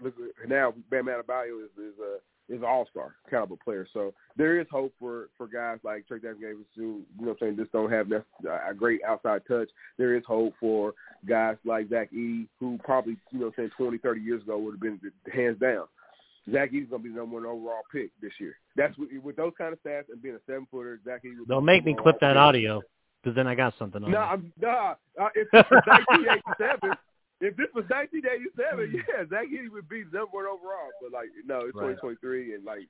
look now, Bam Adebayo is is a is an all star caliber player. So there is hope for for guys like Trayce Davis who you know what I'm saying just don't have that, a great outside touch. There is hope for guys like Zach E who probably you know what I'm saying 20, 30 years ago would have been hands down. Zach Edey's gonna be the number one overall pick this year. That's with, with those kind of stats and being a seven footer. Zach Edey. They'll make me clip that audio because then I got something on. No, nah, I'm, nah. Uh, it's [laughs] 1987. if this was 1987, yeah, Zach Edey would be number one overall. But like, no, it's right. 2023, and like,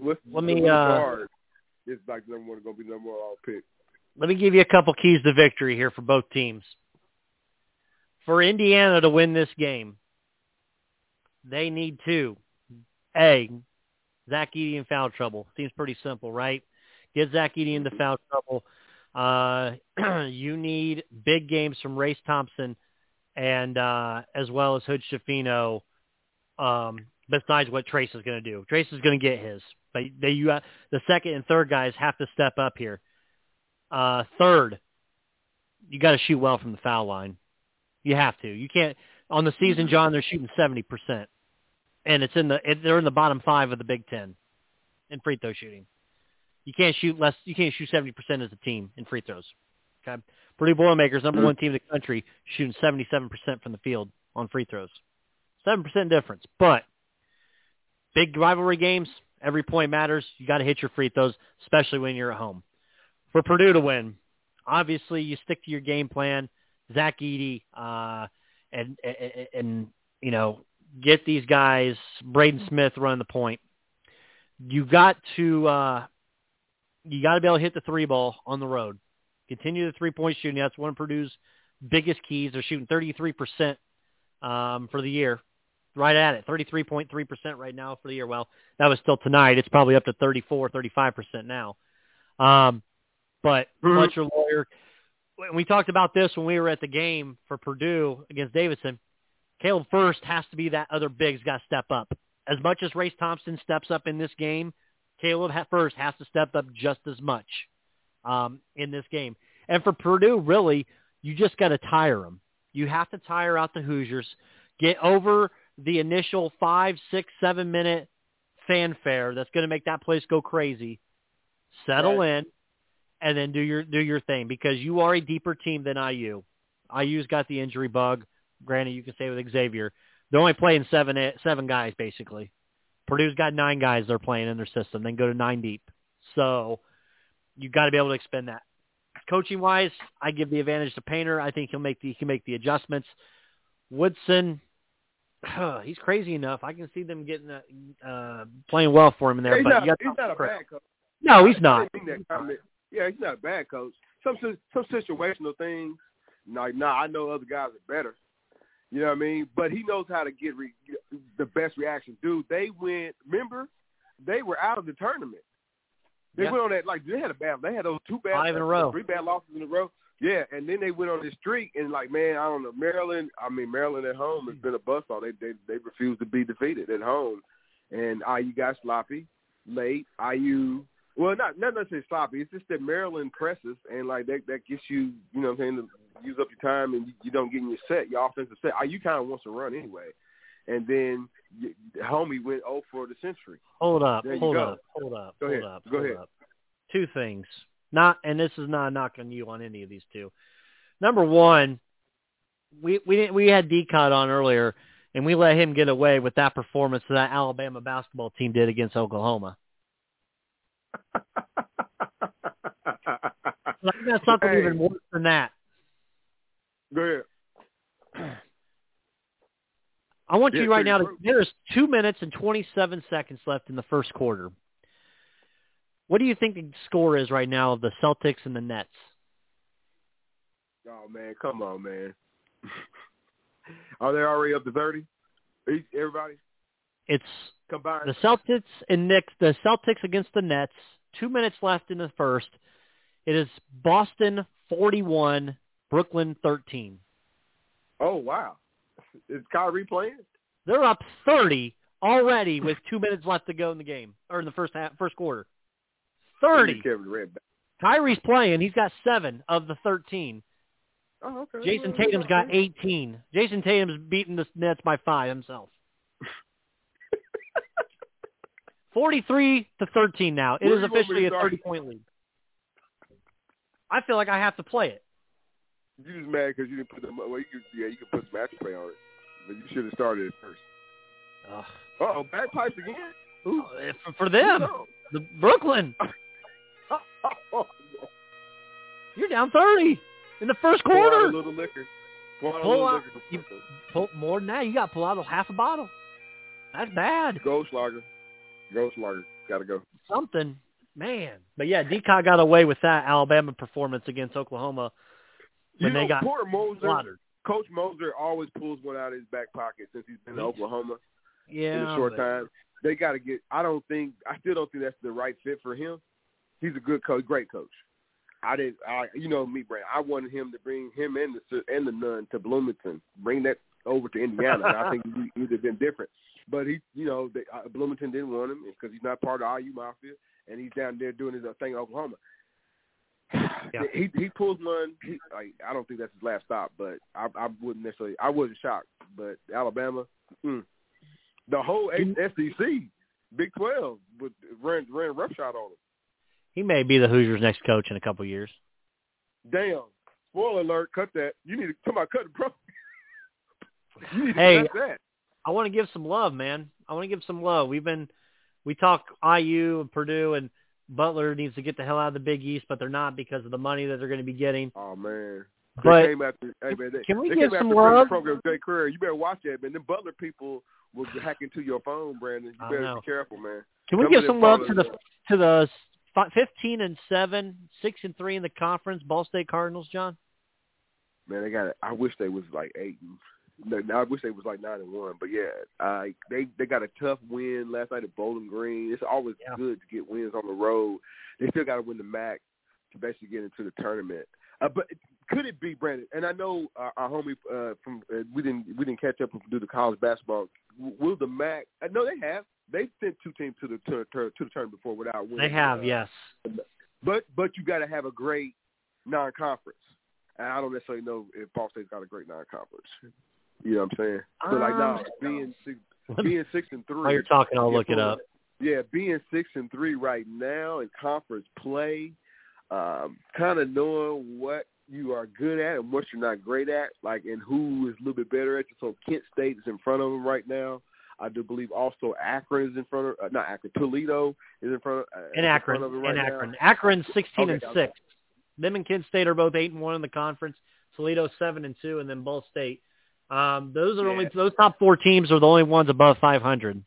what's let me uh, it's like number one going to be number one pick. Let me give you a couple keys to victory here for both teams. For Indiana to win this game, they need to a Zach Edey in foul trouble. Seems pretty simple, right? Get Zach Edey into foul trouble. Uh, [clears throat] you need big games from Race Thompson and uh, as well as Hood Schifino, um, besides what Trayce is going to do. Trayce is going to get his. But they, you, uh, the second and third guys have to step up here. Uh, third, you got to shoot well from the foul line. You have to. You can't. On the season, John, they're shooting seventy percent, and it's in the it, they're in the bottom five of the Big Ten in free throw shooting. You can't shoot less. You can't shoot seventy percent as a team in free throws. Okay. Purdue Boilermakers, number one team in the country, shooting 77% from the field on free throws. 7% difference. But big rivalry games, every point matters. You got to hit your free throws, especially when you're at home. For Purdue to win, obviously you stick to your game plan. Zach Edey, uh, and, and, and, you know, get these guys, Braden Smith running the point. You got to, uh, you got to be able to hit the three ball on the road. Continue the three-point shooting. That's one of Purdue's biggest keys. They're shooting 33% um, for the year, right at it, 33.3% right now for the year. Well, that was still tonight. It's probably up to 34, 35% now. Um, but mm-hmm. Fletcher Loyer, we talked about this when we were at the game for Purdue against Davidson. Caleb Furst has to be that other big's got to step up. As much as Race Thompson steps up in this game, Caleb Furst has to step up just as much um, in this game. And for Purdue, really, you just got to tire them. You have to tire out the Hoosiers, get over the initial five, six, seven minute fanfare that's going to make that place go crazy. Settle right. in, and then do your do your thing because you are a deeper team than IU. IU's got the injury bug. Granted, you can say with Xavier, they're only playing seven seven guys basically. Purdue's got nine guys they're playing in their system. Then go to nine deep. So you've got to be able to expend that. Coaching wise, I give the advantage to Painter. I think he'll make the he can make the adjustments. Woodson, [sighs] he's crazy enough. I can see them getting uh, uh playing well for him in there. He's but not, you got he's not a bad coach. No, he's not. Yeah, he's not a bad coach. Some some situational things. Like, nah, I know other guys are better. You know what I mean? But he knows how to get re- the best reaction. Dude, they went. Remember, they were out of the tournament. They yeah. went on that like they had a bad. They had those two bad five in a row, three bad losses in a row. Yeah, and then they went on this streak and like man, I don't know Maryland. I mean Maryland at home has been a bust all. They they they refuse to be defeated at home, and IU got sloppy late. IU well not not necessarily sloppy. It's just that Maryland presses and like that that gets you you know what I'm saying to use up your time and you, you don't get in your set your offensive set. Uh, you kind of wants to run anyway, and then the homie went 0 for the century. Hold up, hold go. up, hold up, go hold ahead. up. Go hold ahead. Up. Two things. Not, and this is not a knock on you on any of these two. Number one, we we didn't, we had Decot on earlier, and we let him get away with that performance that Alabama basketball team did against Oklahoma. I got something hey. even worse than that. Go ahead. I want Yeah, you right now to. There's two minutes and 27 seconds left in the first quarter. What do you think the score is right now of the Celtics and the Nets? Oh man, come on, man. [laughs] Are they already up to thirty? Everybody It's combined. the Celtics and Knicks. The Celtics against the Nets. Two minutes left in the first. It is Boston 41, Brooklyn 13. Oh wow. Is Kyrie playing? They're up 30 already with two minutes left to go in the game or in the first half, first quarter. 30. Kevin Kyrie's playing. He's got seven of the 13. Oh, okay. Jayson Tatum's got 18. Jayson Tatum's beating the Nets by five himself. 43 to 13 now. It Where is do you want me officially a 30-point lead. I feel like I have to play it. You just mad because you didn't put the well. You could, yeah, you could put some match play on it, but you should have started it first. Uh oh, bagpipes again. Who? Uh, For, for them, the Brooklyn, [laughs] you're down 30 in the first Pour out a quarter. little liquor. Pour out a Pull little out- liquor. you- Pull, more than that, you got to pull out a half a bottle. That's bad. Ghost lager. Ghost lager. Gotta go. Something, man. But yeah, Decock got away with that Alabama performance against Oklahoma when you they know, got Porter Moser. slaughtered. Coach Moser always pulls one out of his back pocket since he's been to He's- Oklahoma Yeah, in a short but- time. They got to get. I don't think. I still don't think that's the right fit for him. He's a good coach, great coach. I did. I you know me, Brand. I wanted him to bring him and the and the nun to Bloomington, bring that over to Indiana. and I think [laughs] he would have been different. But he, you know, they, uh, Bloomington didn't want him because he's not part of IU Mafia, and he's down there doing his uh, thing in Oklahoma. [sighs] Yeah. He he pulls one. He, like, I don't think that's his last stop, but I, I wouldn't necessarily. I wasn't shocked, but Alabama, mm, the whole SEC, Big Twelve, would ran ran roughshod on him. He may be the Hoosiers' next coach in a couple years. Damn. Spoiler alert. Cut that. You need to come on. Cut the pro. [laughs] you need to Hey, cut that. I want to give some love, man. I want to give some love. We've been we talk IU and Purdue and Butler needs to get the hell out of the Big East, but they're not because of the money that they're going to be getting. Oh man. But they came after. Hey man. They, can we they give came some after love? program Jay Career. You better watch that, man. Them Butler people will hack into your phone, Brandon. You better be careful, man. Can we Some give some love to the the- to the 15 and 7, 6 and 3 in the conference Ball State Cardinals, John? Man, they got. it. I wish they was like eight. And, I wish they was like nine and one. But yeah, uh, they they got a tough win last night at Bowling Green. It's always Yeah. good to get wins on the road. They still got to win the MAC to basically get into the tournament. Uh, but could it be Brandon? And I know uh, our homie uh, from uh, we didn't we didn't catch up and do the college basketball. Will the MAC? Uh, no, they have. They sent two teams to the to, to, to the tournament before without winning. They have, uh, yes. but but you got to have a great non-conference. And I don't necessarily know if Ball State's got a great non-conference. You know what I'm saying? So like Um, now being six, [laughs] being six and three. While you're talking, I'll look it up. Yeah, being six and three right now in conference play, um, kind of knowing what you are good at and what you're not great at, like and who is a little bit better at you. So Kent State is in front of them right now. I do believe also Akron is in front of uh, not Akron, Toledo is in front of uh, In in Akron, of right in now. Akron. Akron's 16 Okay, and okay. 6. Them and Kent State are both 8 and 1 in the conference. Toledo 7 and 2 and then Ball State. Um, those are only those top 4 teams are the only ones above 500.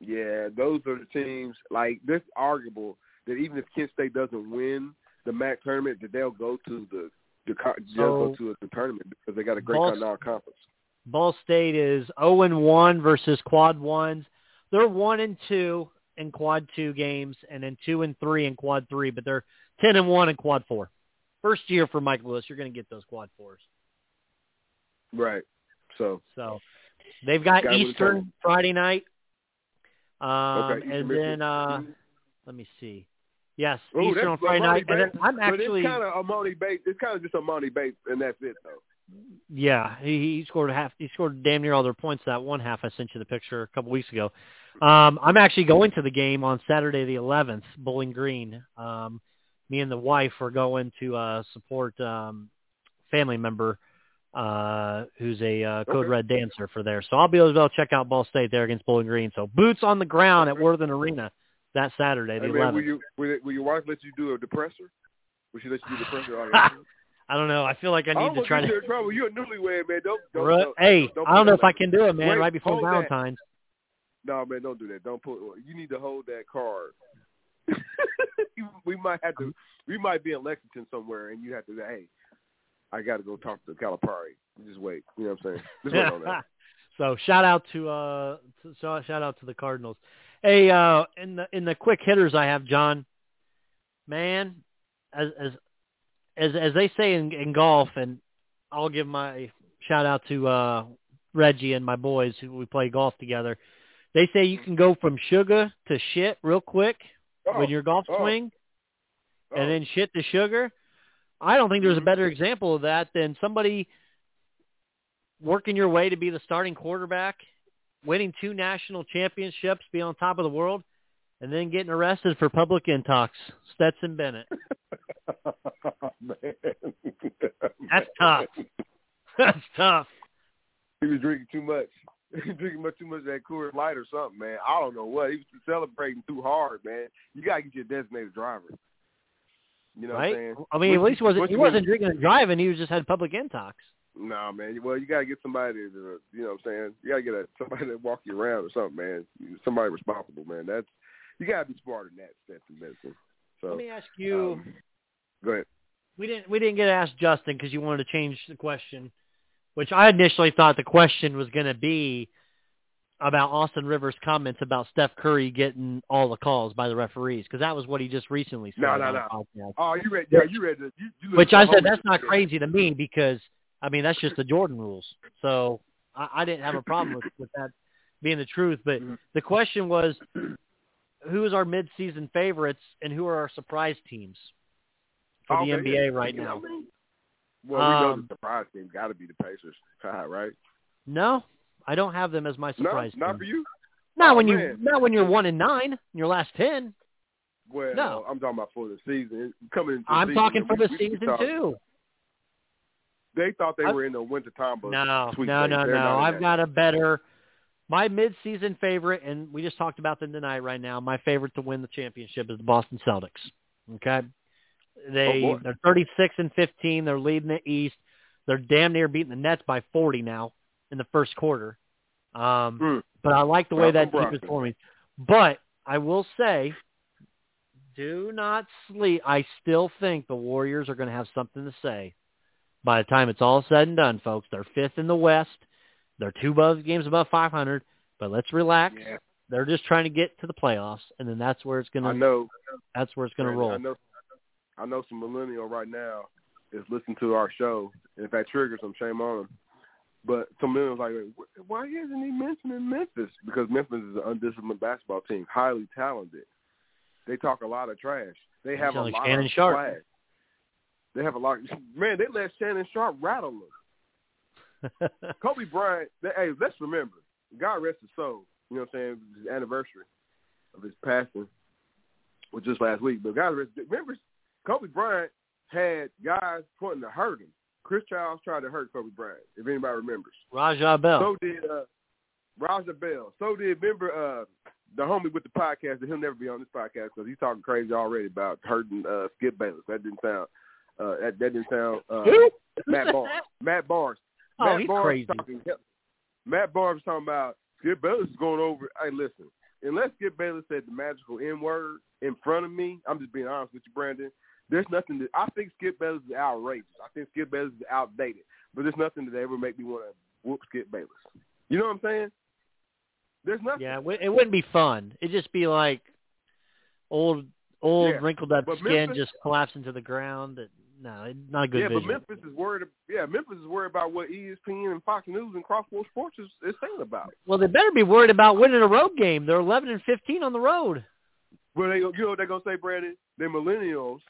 Yeah, those are the teams. Like this, arguable that even if Kent State doesn't win the MAC tournament, that they'll go to the the they'll go to the tournament because they got a great Ball- non-conference. Ball State is 0 and 1 versus quad ones. They're 1 and 2 in quad 2 games and then 2 and 3 in quad 3, but they're 10 and 1 in quad 4. First year for Mike Lewis, you're going to get those quad 4s. Right. So So they've got Gotta win the Eastern. Friday night. Um, okay, and then uh, let me see. Yes, Ooh, Eastern on Friday night. And then I'm but actually it's kind of Emoni Bates. It's kind of just Emoni Bates, and that's it though. Yeah, he, he scored half. He scored damn near all their points that one half. I sent you the picture a couple weeks ago. Um, I'm actually going to the game on Saturday the 11th, Bowling Green. Um, me and the wife are going to uh, support um, family member uh, who's a uh, Code Okay. Red dancer for there. So I'll be able to check out Ball State there against Bowling Green. So boots on the ground at Worthen Arena that Saturday the man, will 11th. you will, will your wife let you do a depressor? Will she let you do a depressor? [laughs] I don't know. I feel like I I need don't to try to. in trouble. You're a newlywed man. Don't, don't, Ru- don't hey, don't I don't know if I can do it, man. Wait, right before hold that. Valentine's. No, man, don't do that. Don't put. You need to hold that card. [laughs] we might have to. We might be in Lexington somewhere, and you have to. say, Hey, I got to go talk to Calipari. Just wait. You know what I'm saying? Just wait on that. [laughs] so shout out to uh to, so shout out to the Cardinals. Hey, uh in the in the quick hitters I have John. Man, as as as as they say in, in golf and I'll give my shout out to uh Reggie and my boys who we play golf together. They say you can go from sugar to shit real quick Oh, with your golf oh, swing, oh. and then shit to sugar. I don't think there's a better example of that than somebody working your way to be the starting quarterback, winning two national championships, be on top of the world, and then getting arrested for public intox. Stetson Bennett. Man. [laughs] That's tough. That's tough. He was drinking too much. [laughs] Drinking much too much of that Coors Light or something, man. I don't know what. He was celebrating too hard, man. You gotta get your designated driver. You know right? what I'm saying? I mean, at least he wasn't, he wasn't drinking and driving. He was just had public intox. Nah, man. Well, you gotta get somebody to, you know what I'm saying? You gotta get a, somebody to walk you around or something, man. Somebody responsible, man. That's you gotta be smarter than that, Stetson Benson. So Let me ask you. um, go ahead. we didn't we didn't get to ask Justin because you wanted to change the question, which I initially thought the question was going to be about Austin Rivers' comments about Steph Curry getting all the calls by the referees because that was what he just recently said. No, no, no. Oh, you read? Yeah, you read the. You, you Which I said that's not crazy to me because I mean that's just the Jordan rules. So I, I didn't have a problem with, with that being the truth. But Mm-hmm. the question was, who is our mid-season favorites and who are our surprise teams for the NBA yeah. right now? what I mean? Well, we know Um, the surprise team got to be the Pacers, [laughs] right? No, I don't have them as my No, surprise not team. for you. Not Oh, when you not when you're one and nine in your last ten. Well, No. I'm talking about for the season coming into. I'm season, talking for we- the we season talk- too. They thought they I- were in the winter time, but No, no, no, They're no. I've got a better. My mid-season favorite, and we just talked about them tonight. Right now, my favorite to win the championship is the Boston Celtics. Okay, they Oh, they're 36 and 15. They're leading the East. They're damn near beating the Nets by 40 now in the first quarter. Um, Mm. but I like the way Well, that team is Brogdon. forming. But I will say, do not sleep. I still think the Warriors are going to have something to say by the time it's all said and done, folks. They're fifth in the West. They're two above games above 500. But let's relax. Yeah, They're just trying to get to the playoffs, and then that's where it's going to. I know. that's where it's going to roll. I know. I know some millennial right now is listening to our show, and if that triggers them, shame on them. But some was like, why isn't he mentioning Memphis? Because Memphis is an undisciplined basketball team, highly talented. They talk a lot of trash. They have a like lot Shannon of Sharp. They have a lot. [laughs] Man, they let Shannon Sharpe rattle them. [laughs] Kobe Bryant. They, hey, let's remember. God rest his soul. You know what I'm saying? His anniversary of his passing was just last week. But God rest. Remember, Kobe Bryant had guys pointing to hurt him. Chris Childs tried to hurt Kobe Bryant. If anybody remembers. Raja Bell. So did uh, Raja Bell. So did remember uh, the homie with the podcast that he'll never be on this podcast because he's talking crazy already about hurting uh, Skip Bayless. That didn't sound. Uh, that, that didn't sound. Uh, Matt Barnes. Matt Barnes. Oh, Matt he's Barnes crazy. Talking, Matt Barnes was talking about Skip Bayless is going over. Hey, listen. Unless Skip Bayless said the magical N word in front of me, I'm just being honest with you, Brandon. There's nothing that I think Skip Bayless is outrageous. I think Skip Bayless is outdated. But there's nothing that ever make me want to whoop Skip Bayless. You know what I'm saying? There's nothing. Yeah, it wouldn't be fun. It'd just be like old, old Yeah, wrinkled up but skin Memphis- just collapsing to the ground. That no, not a good yeah, vision. but Memphis is worried. Yeah, Memphis is worried about what ESPN and Fox News and Crossroads Sports is, is saying about it. well, they better be worried about winning a road game. They're 11 and 15 on the road. Well, they, you know what they're gonna say, Brandon? The millennials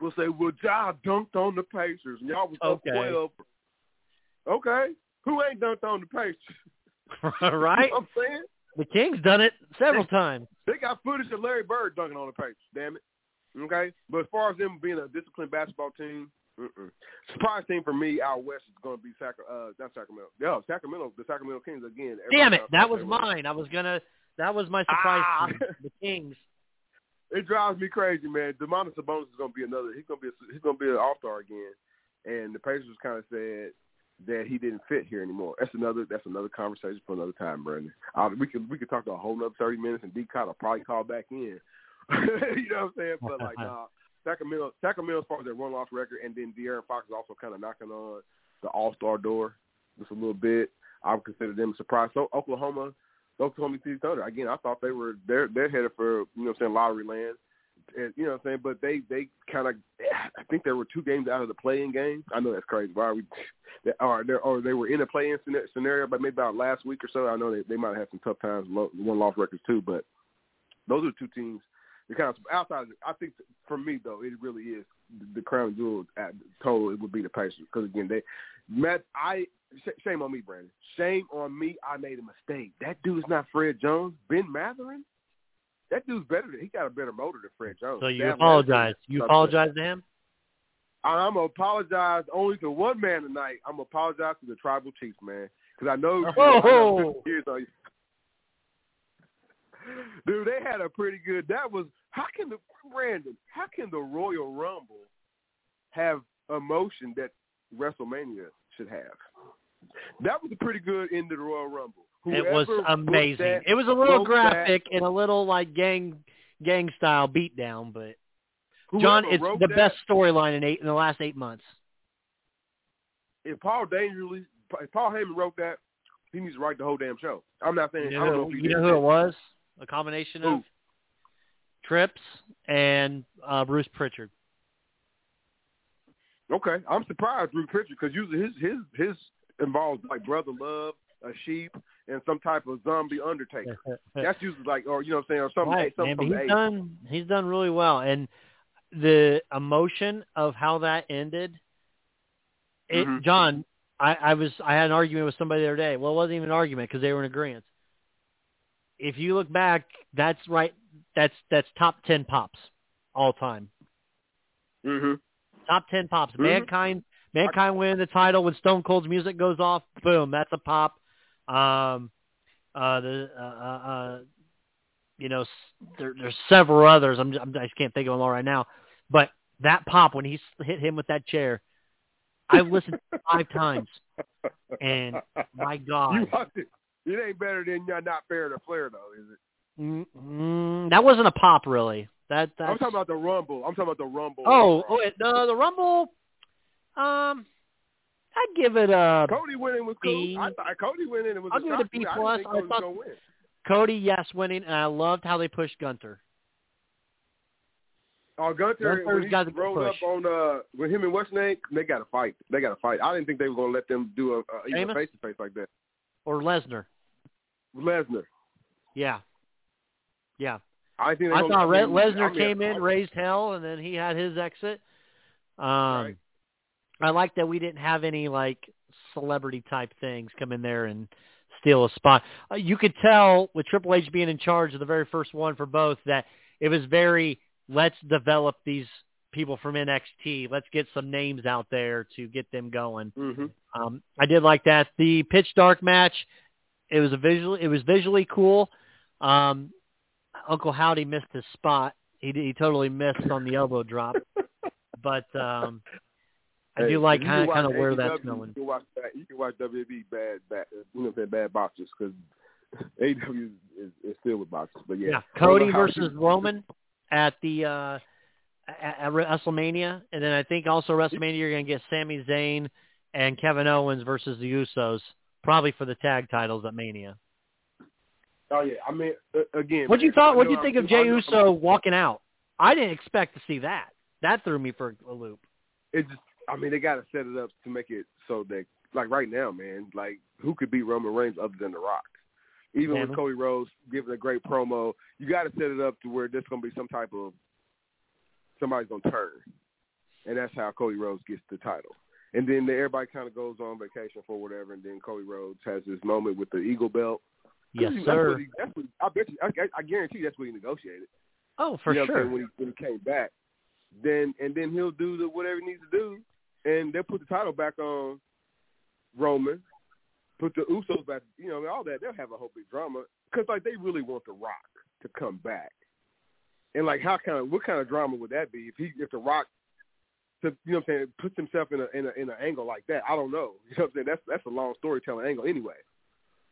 will say, "Well, Ja dunked on the Pacers, and y'all was up Okay. twelve. Okay, who ain't dunked on the Pacers? right? [laughs] [laughs] You know what I'm saying The Kings done it several times. they got footage of Larry Bird dunking on the Pacers. Damn it. Okay, but as far as them being a disciplined basketball team, mm-mm. surprise team for me out west is going to be Sac- uh, not Sacramento. Yeah, Sacramento, the Sacramento Kings again. Damn it, that was they mine. I was gonna. That was my surprise. Ah. team, [laughs] the Kings. It drives me crazy, man. Domantas Sabonis is going to be another. He's going to be. A, he's going to be an All Star again, and the Pacers kind of said that he didn't fit here anymore. That's another. That's another conversation for another time, Brandon. Uh, we could we could talk to a whole another thirty minutes, and D. Cott will probably call back in. [laughs] you know what I'm saying? But like, [laughs] nah, Sacramento, Sacramento as far as their one loss record, and then De'Aaron Fox is also kind of knocking on the All Star door just a little bit. I would consider them a surprise. So Oklahoma, Oklahoma City Thunder. Again, I thought they were they're they're headed for you know what I'm saying lottery land. and, you know what I'm saying. But they they kind of I think there were two games out of the playing game. I know that's crazy. Why are we? Or they or they were in a play-in scenario, but maybe about last week or so. I know they they might have had some tough times, one loss records too. But those are two teams. The kind of outside. Of, I think for me though, it really is the crown jewel at total. It would be the Pacers because again they Matt. I shame on me, Brandon. Shame on me. I made a mistake. That dude's not Fred Jones. Ben Mathurin That dude's better. Than, he got a better motor than Fred Jones. So you that apologize. You apologize to him. I'm gonna apologize only to one man tonight. I'm gonna apologize to the tribal chiefs, man, because I know. Oh. [laughs] Years on you. Dude, they had a pretty good. That was how can the Brandon? How can the Royal Rumble have emotion that WrestleMania should have? That was a pretty good end of the Royal Rumble. Whoever it was amazing. It was a little graphic that, and a little like gang gang style beatdown, but John, it's the that, best storyline in eight in the last eight months. If Paul Dangerously, if Paul Heyman wrote that, he needs to write the whole damn show. I'm not saying you know, I don't know if he you know who it was. A combination who? of Trips and uh, Bruce Prichard. Okay, I'm surprised Bruce Prichard because usually his his his involves like brother love, a sheep, and some type of zombie undertaker. [laughs] That's usually like, or you know what I'm saying, or something. Right, something man, he's done. He's done really well, and the emotion of how that ended. It, Mhm. John, I, I was I had an argument with somebody the other day. Well, it wasn't even an argument because they were in agreement. If you look back, that's right. That's that's top ten pops all time. Mhm. Top ten pops. Mhm. Mankind, mankind winning the title when Stone Cold's music goes off. Boom, that's a pop. Um, uh, the uh, uh, uh, you know, there, there's several others. I'm, I'm I just can't think of them all right now. But that pop when he hit him with that chair, I've listened five times, and my [laughs] God, You it. It ain't better than not fair to Flair though, is it? Mm, that wasn't a pop really. That that's, I'm talking about the Rumble. I'm talking about the Rumble. Oh, oh wait, no, the Rumble. Um, I'd give it a Cody winning was cool. I thought Cody winning was I'll give it a to B me. I plus. I thought- was gonna win. Cody, yes, winning, and I loved how they pushed Gunther. Oh, Gunther, Gunther's when he got the rolled push. up on uh with him and West Snake, they got to fight. They got to fight. I didn't think they were gonna let them do a, a even face to face like that. Or Lesnar. Lesnar. Yeah. Yeah. I think I thought Re- Lesnar came in, raised hell, and then he had his exit. Um, Right. I like that we didn't have any like celebrity type things come in there and steal a spot. Uh, you could tell with Triple H being in charge of the very first one for both that it was very let's develop these people from NXT. Let's get some names out there to get them going. Mhm. Um, I did like that. The pitch dark match, it was a visual. It was visually cool. Um, Uncle Howdy missed his spot. He he totally missed on the elbow drop. [laughs] But um, I Hey, do like you kind of watch kind of where AEW, that's You going. can watch that. You can watch WWE bad, bad. You know, bad boxers because AEW is, is filled with boxers. But yeah, Yeah, Cody I don't know how versus Roman at the uh, at, at WrestleMania, and then I think also WrestleMania you're going to get Sami Zayn and Kevin Owens versus the Usos, probably for the tag titles at Mania. Oh yeah, I mean uh, again. What you thought? What you think I'm- of Jey I know- Uso walking out? I didn't expect to see that. That threw me for a loop. It just, I mean, they got to set it up to make it so that, like right now, man, like who could beat Roman Reigns other than The Rock? Even Yeah, with. Cody Rhodes giving a great promo, you got to set it up to where there's going to be some type of somebody's going to turn, and that's how Cody Rhodes gets the title. And then the everybody kind of goes on vacation for whatever, and then Cody Rhodes has this moment with the Eagle Belt. Yes, he- sir. He, what I bet you. I, I guarantee that's what he negotiated. Oh, for you know sure. when he when he came back. Then and then he'll do the whatever he needs to do, and they'll put the title back on Roman, put the Usos back, you know, all that. They'll have a whole big drama because like they really want the Rock to come back, and like how kind of what kind of drama would that be if he if the Rock to you know what I'm saying puts himself in a in a in an angle like that? I don't know. [laughs] You know what I'm saying? That's that's a long storytelling angle anyway.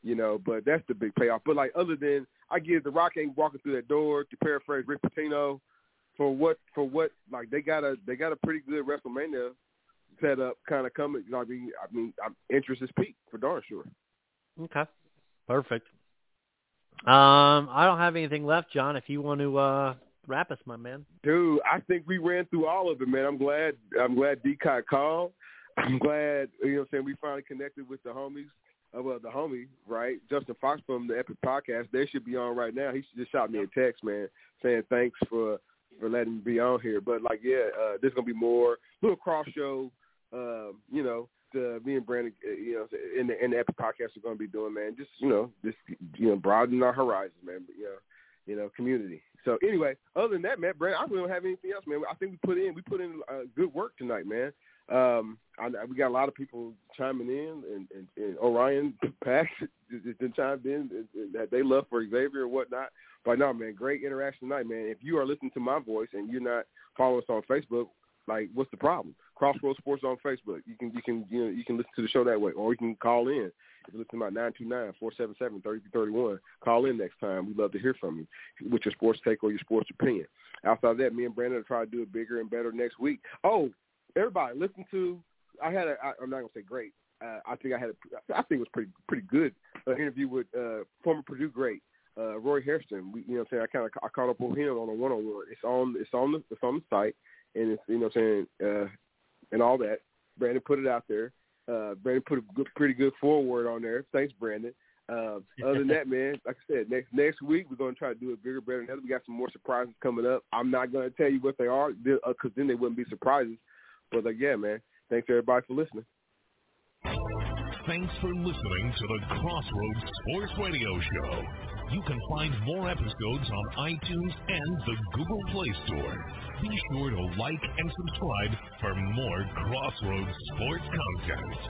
You know, but that's the big payoff. But like other than I give the Rock ain't walking through that door to paraphrase Rick Pitino for what for what like they got a they got a pretty good WrestleMania set up kind of coming. You know, I mean, I mean, I'm interest is peak for darn sure. Okay. Perfect. Um, I don't have anything left, John. If you want to uh, wrap us, my man. Dude, I think we ran through all of it, man. I'm glad. I'm glad Decock called. I'm glad you know. what I'm saying we finally connected with the homies. Uh, well, the homie, right? Justin Fox from the Epic Podcast. They should be on right now. He just shot me a text, man, saying thanks for for letting me be on here. But like, yeah, uh, there's gonna be more little cross show. Um, you know, the, me and Brandon, uh, you know, in the in the Epic Podcast are gonna be doing, man. Just you know, just you know, broaden our horizons, man. But, you know, you know, community. So anyway, other than that, man, Brandon, I really don't have anything else, man. I think we put in we put in uh, good work tonight, man. Um, I, we got a lot of people chiming in, and, and, and Orion Pax has been chimed in that they love for Xavier and whatnot. But no, man, great interaction tonight, man. If you are listening to my voice and you're not following us on Facebook, like, what's the problem? Crossroads Sports on Facebook. You can you can you know you can listen to the show that way, or you can call in. If you listen to my nine two nine four seven seven thirty three thirty one, call in next time. We'd love to hear from you with your sports take or your sports opinion. Outside of that, me and Brandon will try to do it bigger and better next week. Oh, everybody, listen to. I had a. I, I'm not gonna say great. Uh, I think I had. A, I think it was pretty pretty good uh, interview with uh, former Purdue great uh, Roy Hairston. We, you know, what I'm saying I kind of I caught up with him on a one on one. It's on it's on the it's on the site, and it's you know what I'm saying uh, and all that. Brandon put it out there. Uh, Brandon put a good, pretty good forward on there. Thanks, Brandon. Uh, other than that, man, like I said, next next week we're going to try to do it bigger, better ever. We got some more surprises coming up. I'm not going to tell you what they are because uh, then they wouldn't be surprises. But yeah, man, thanks everybody for listening. Thanks for listening to the Crossroads Sports Radio Show. You can find more episodes on iTunes and the Google Play Store. Be sure to like and subscribe for more Crossroads sports content.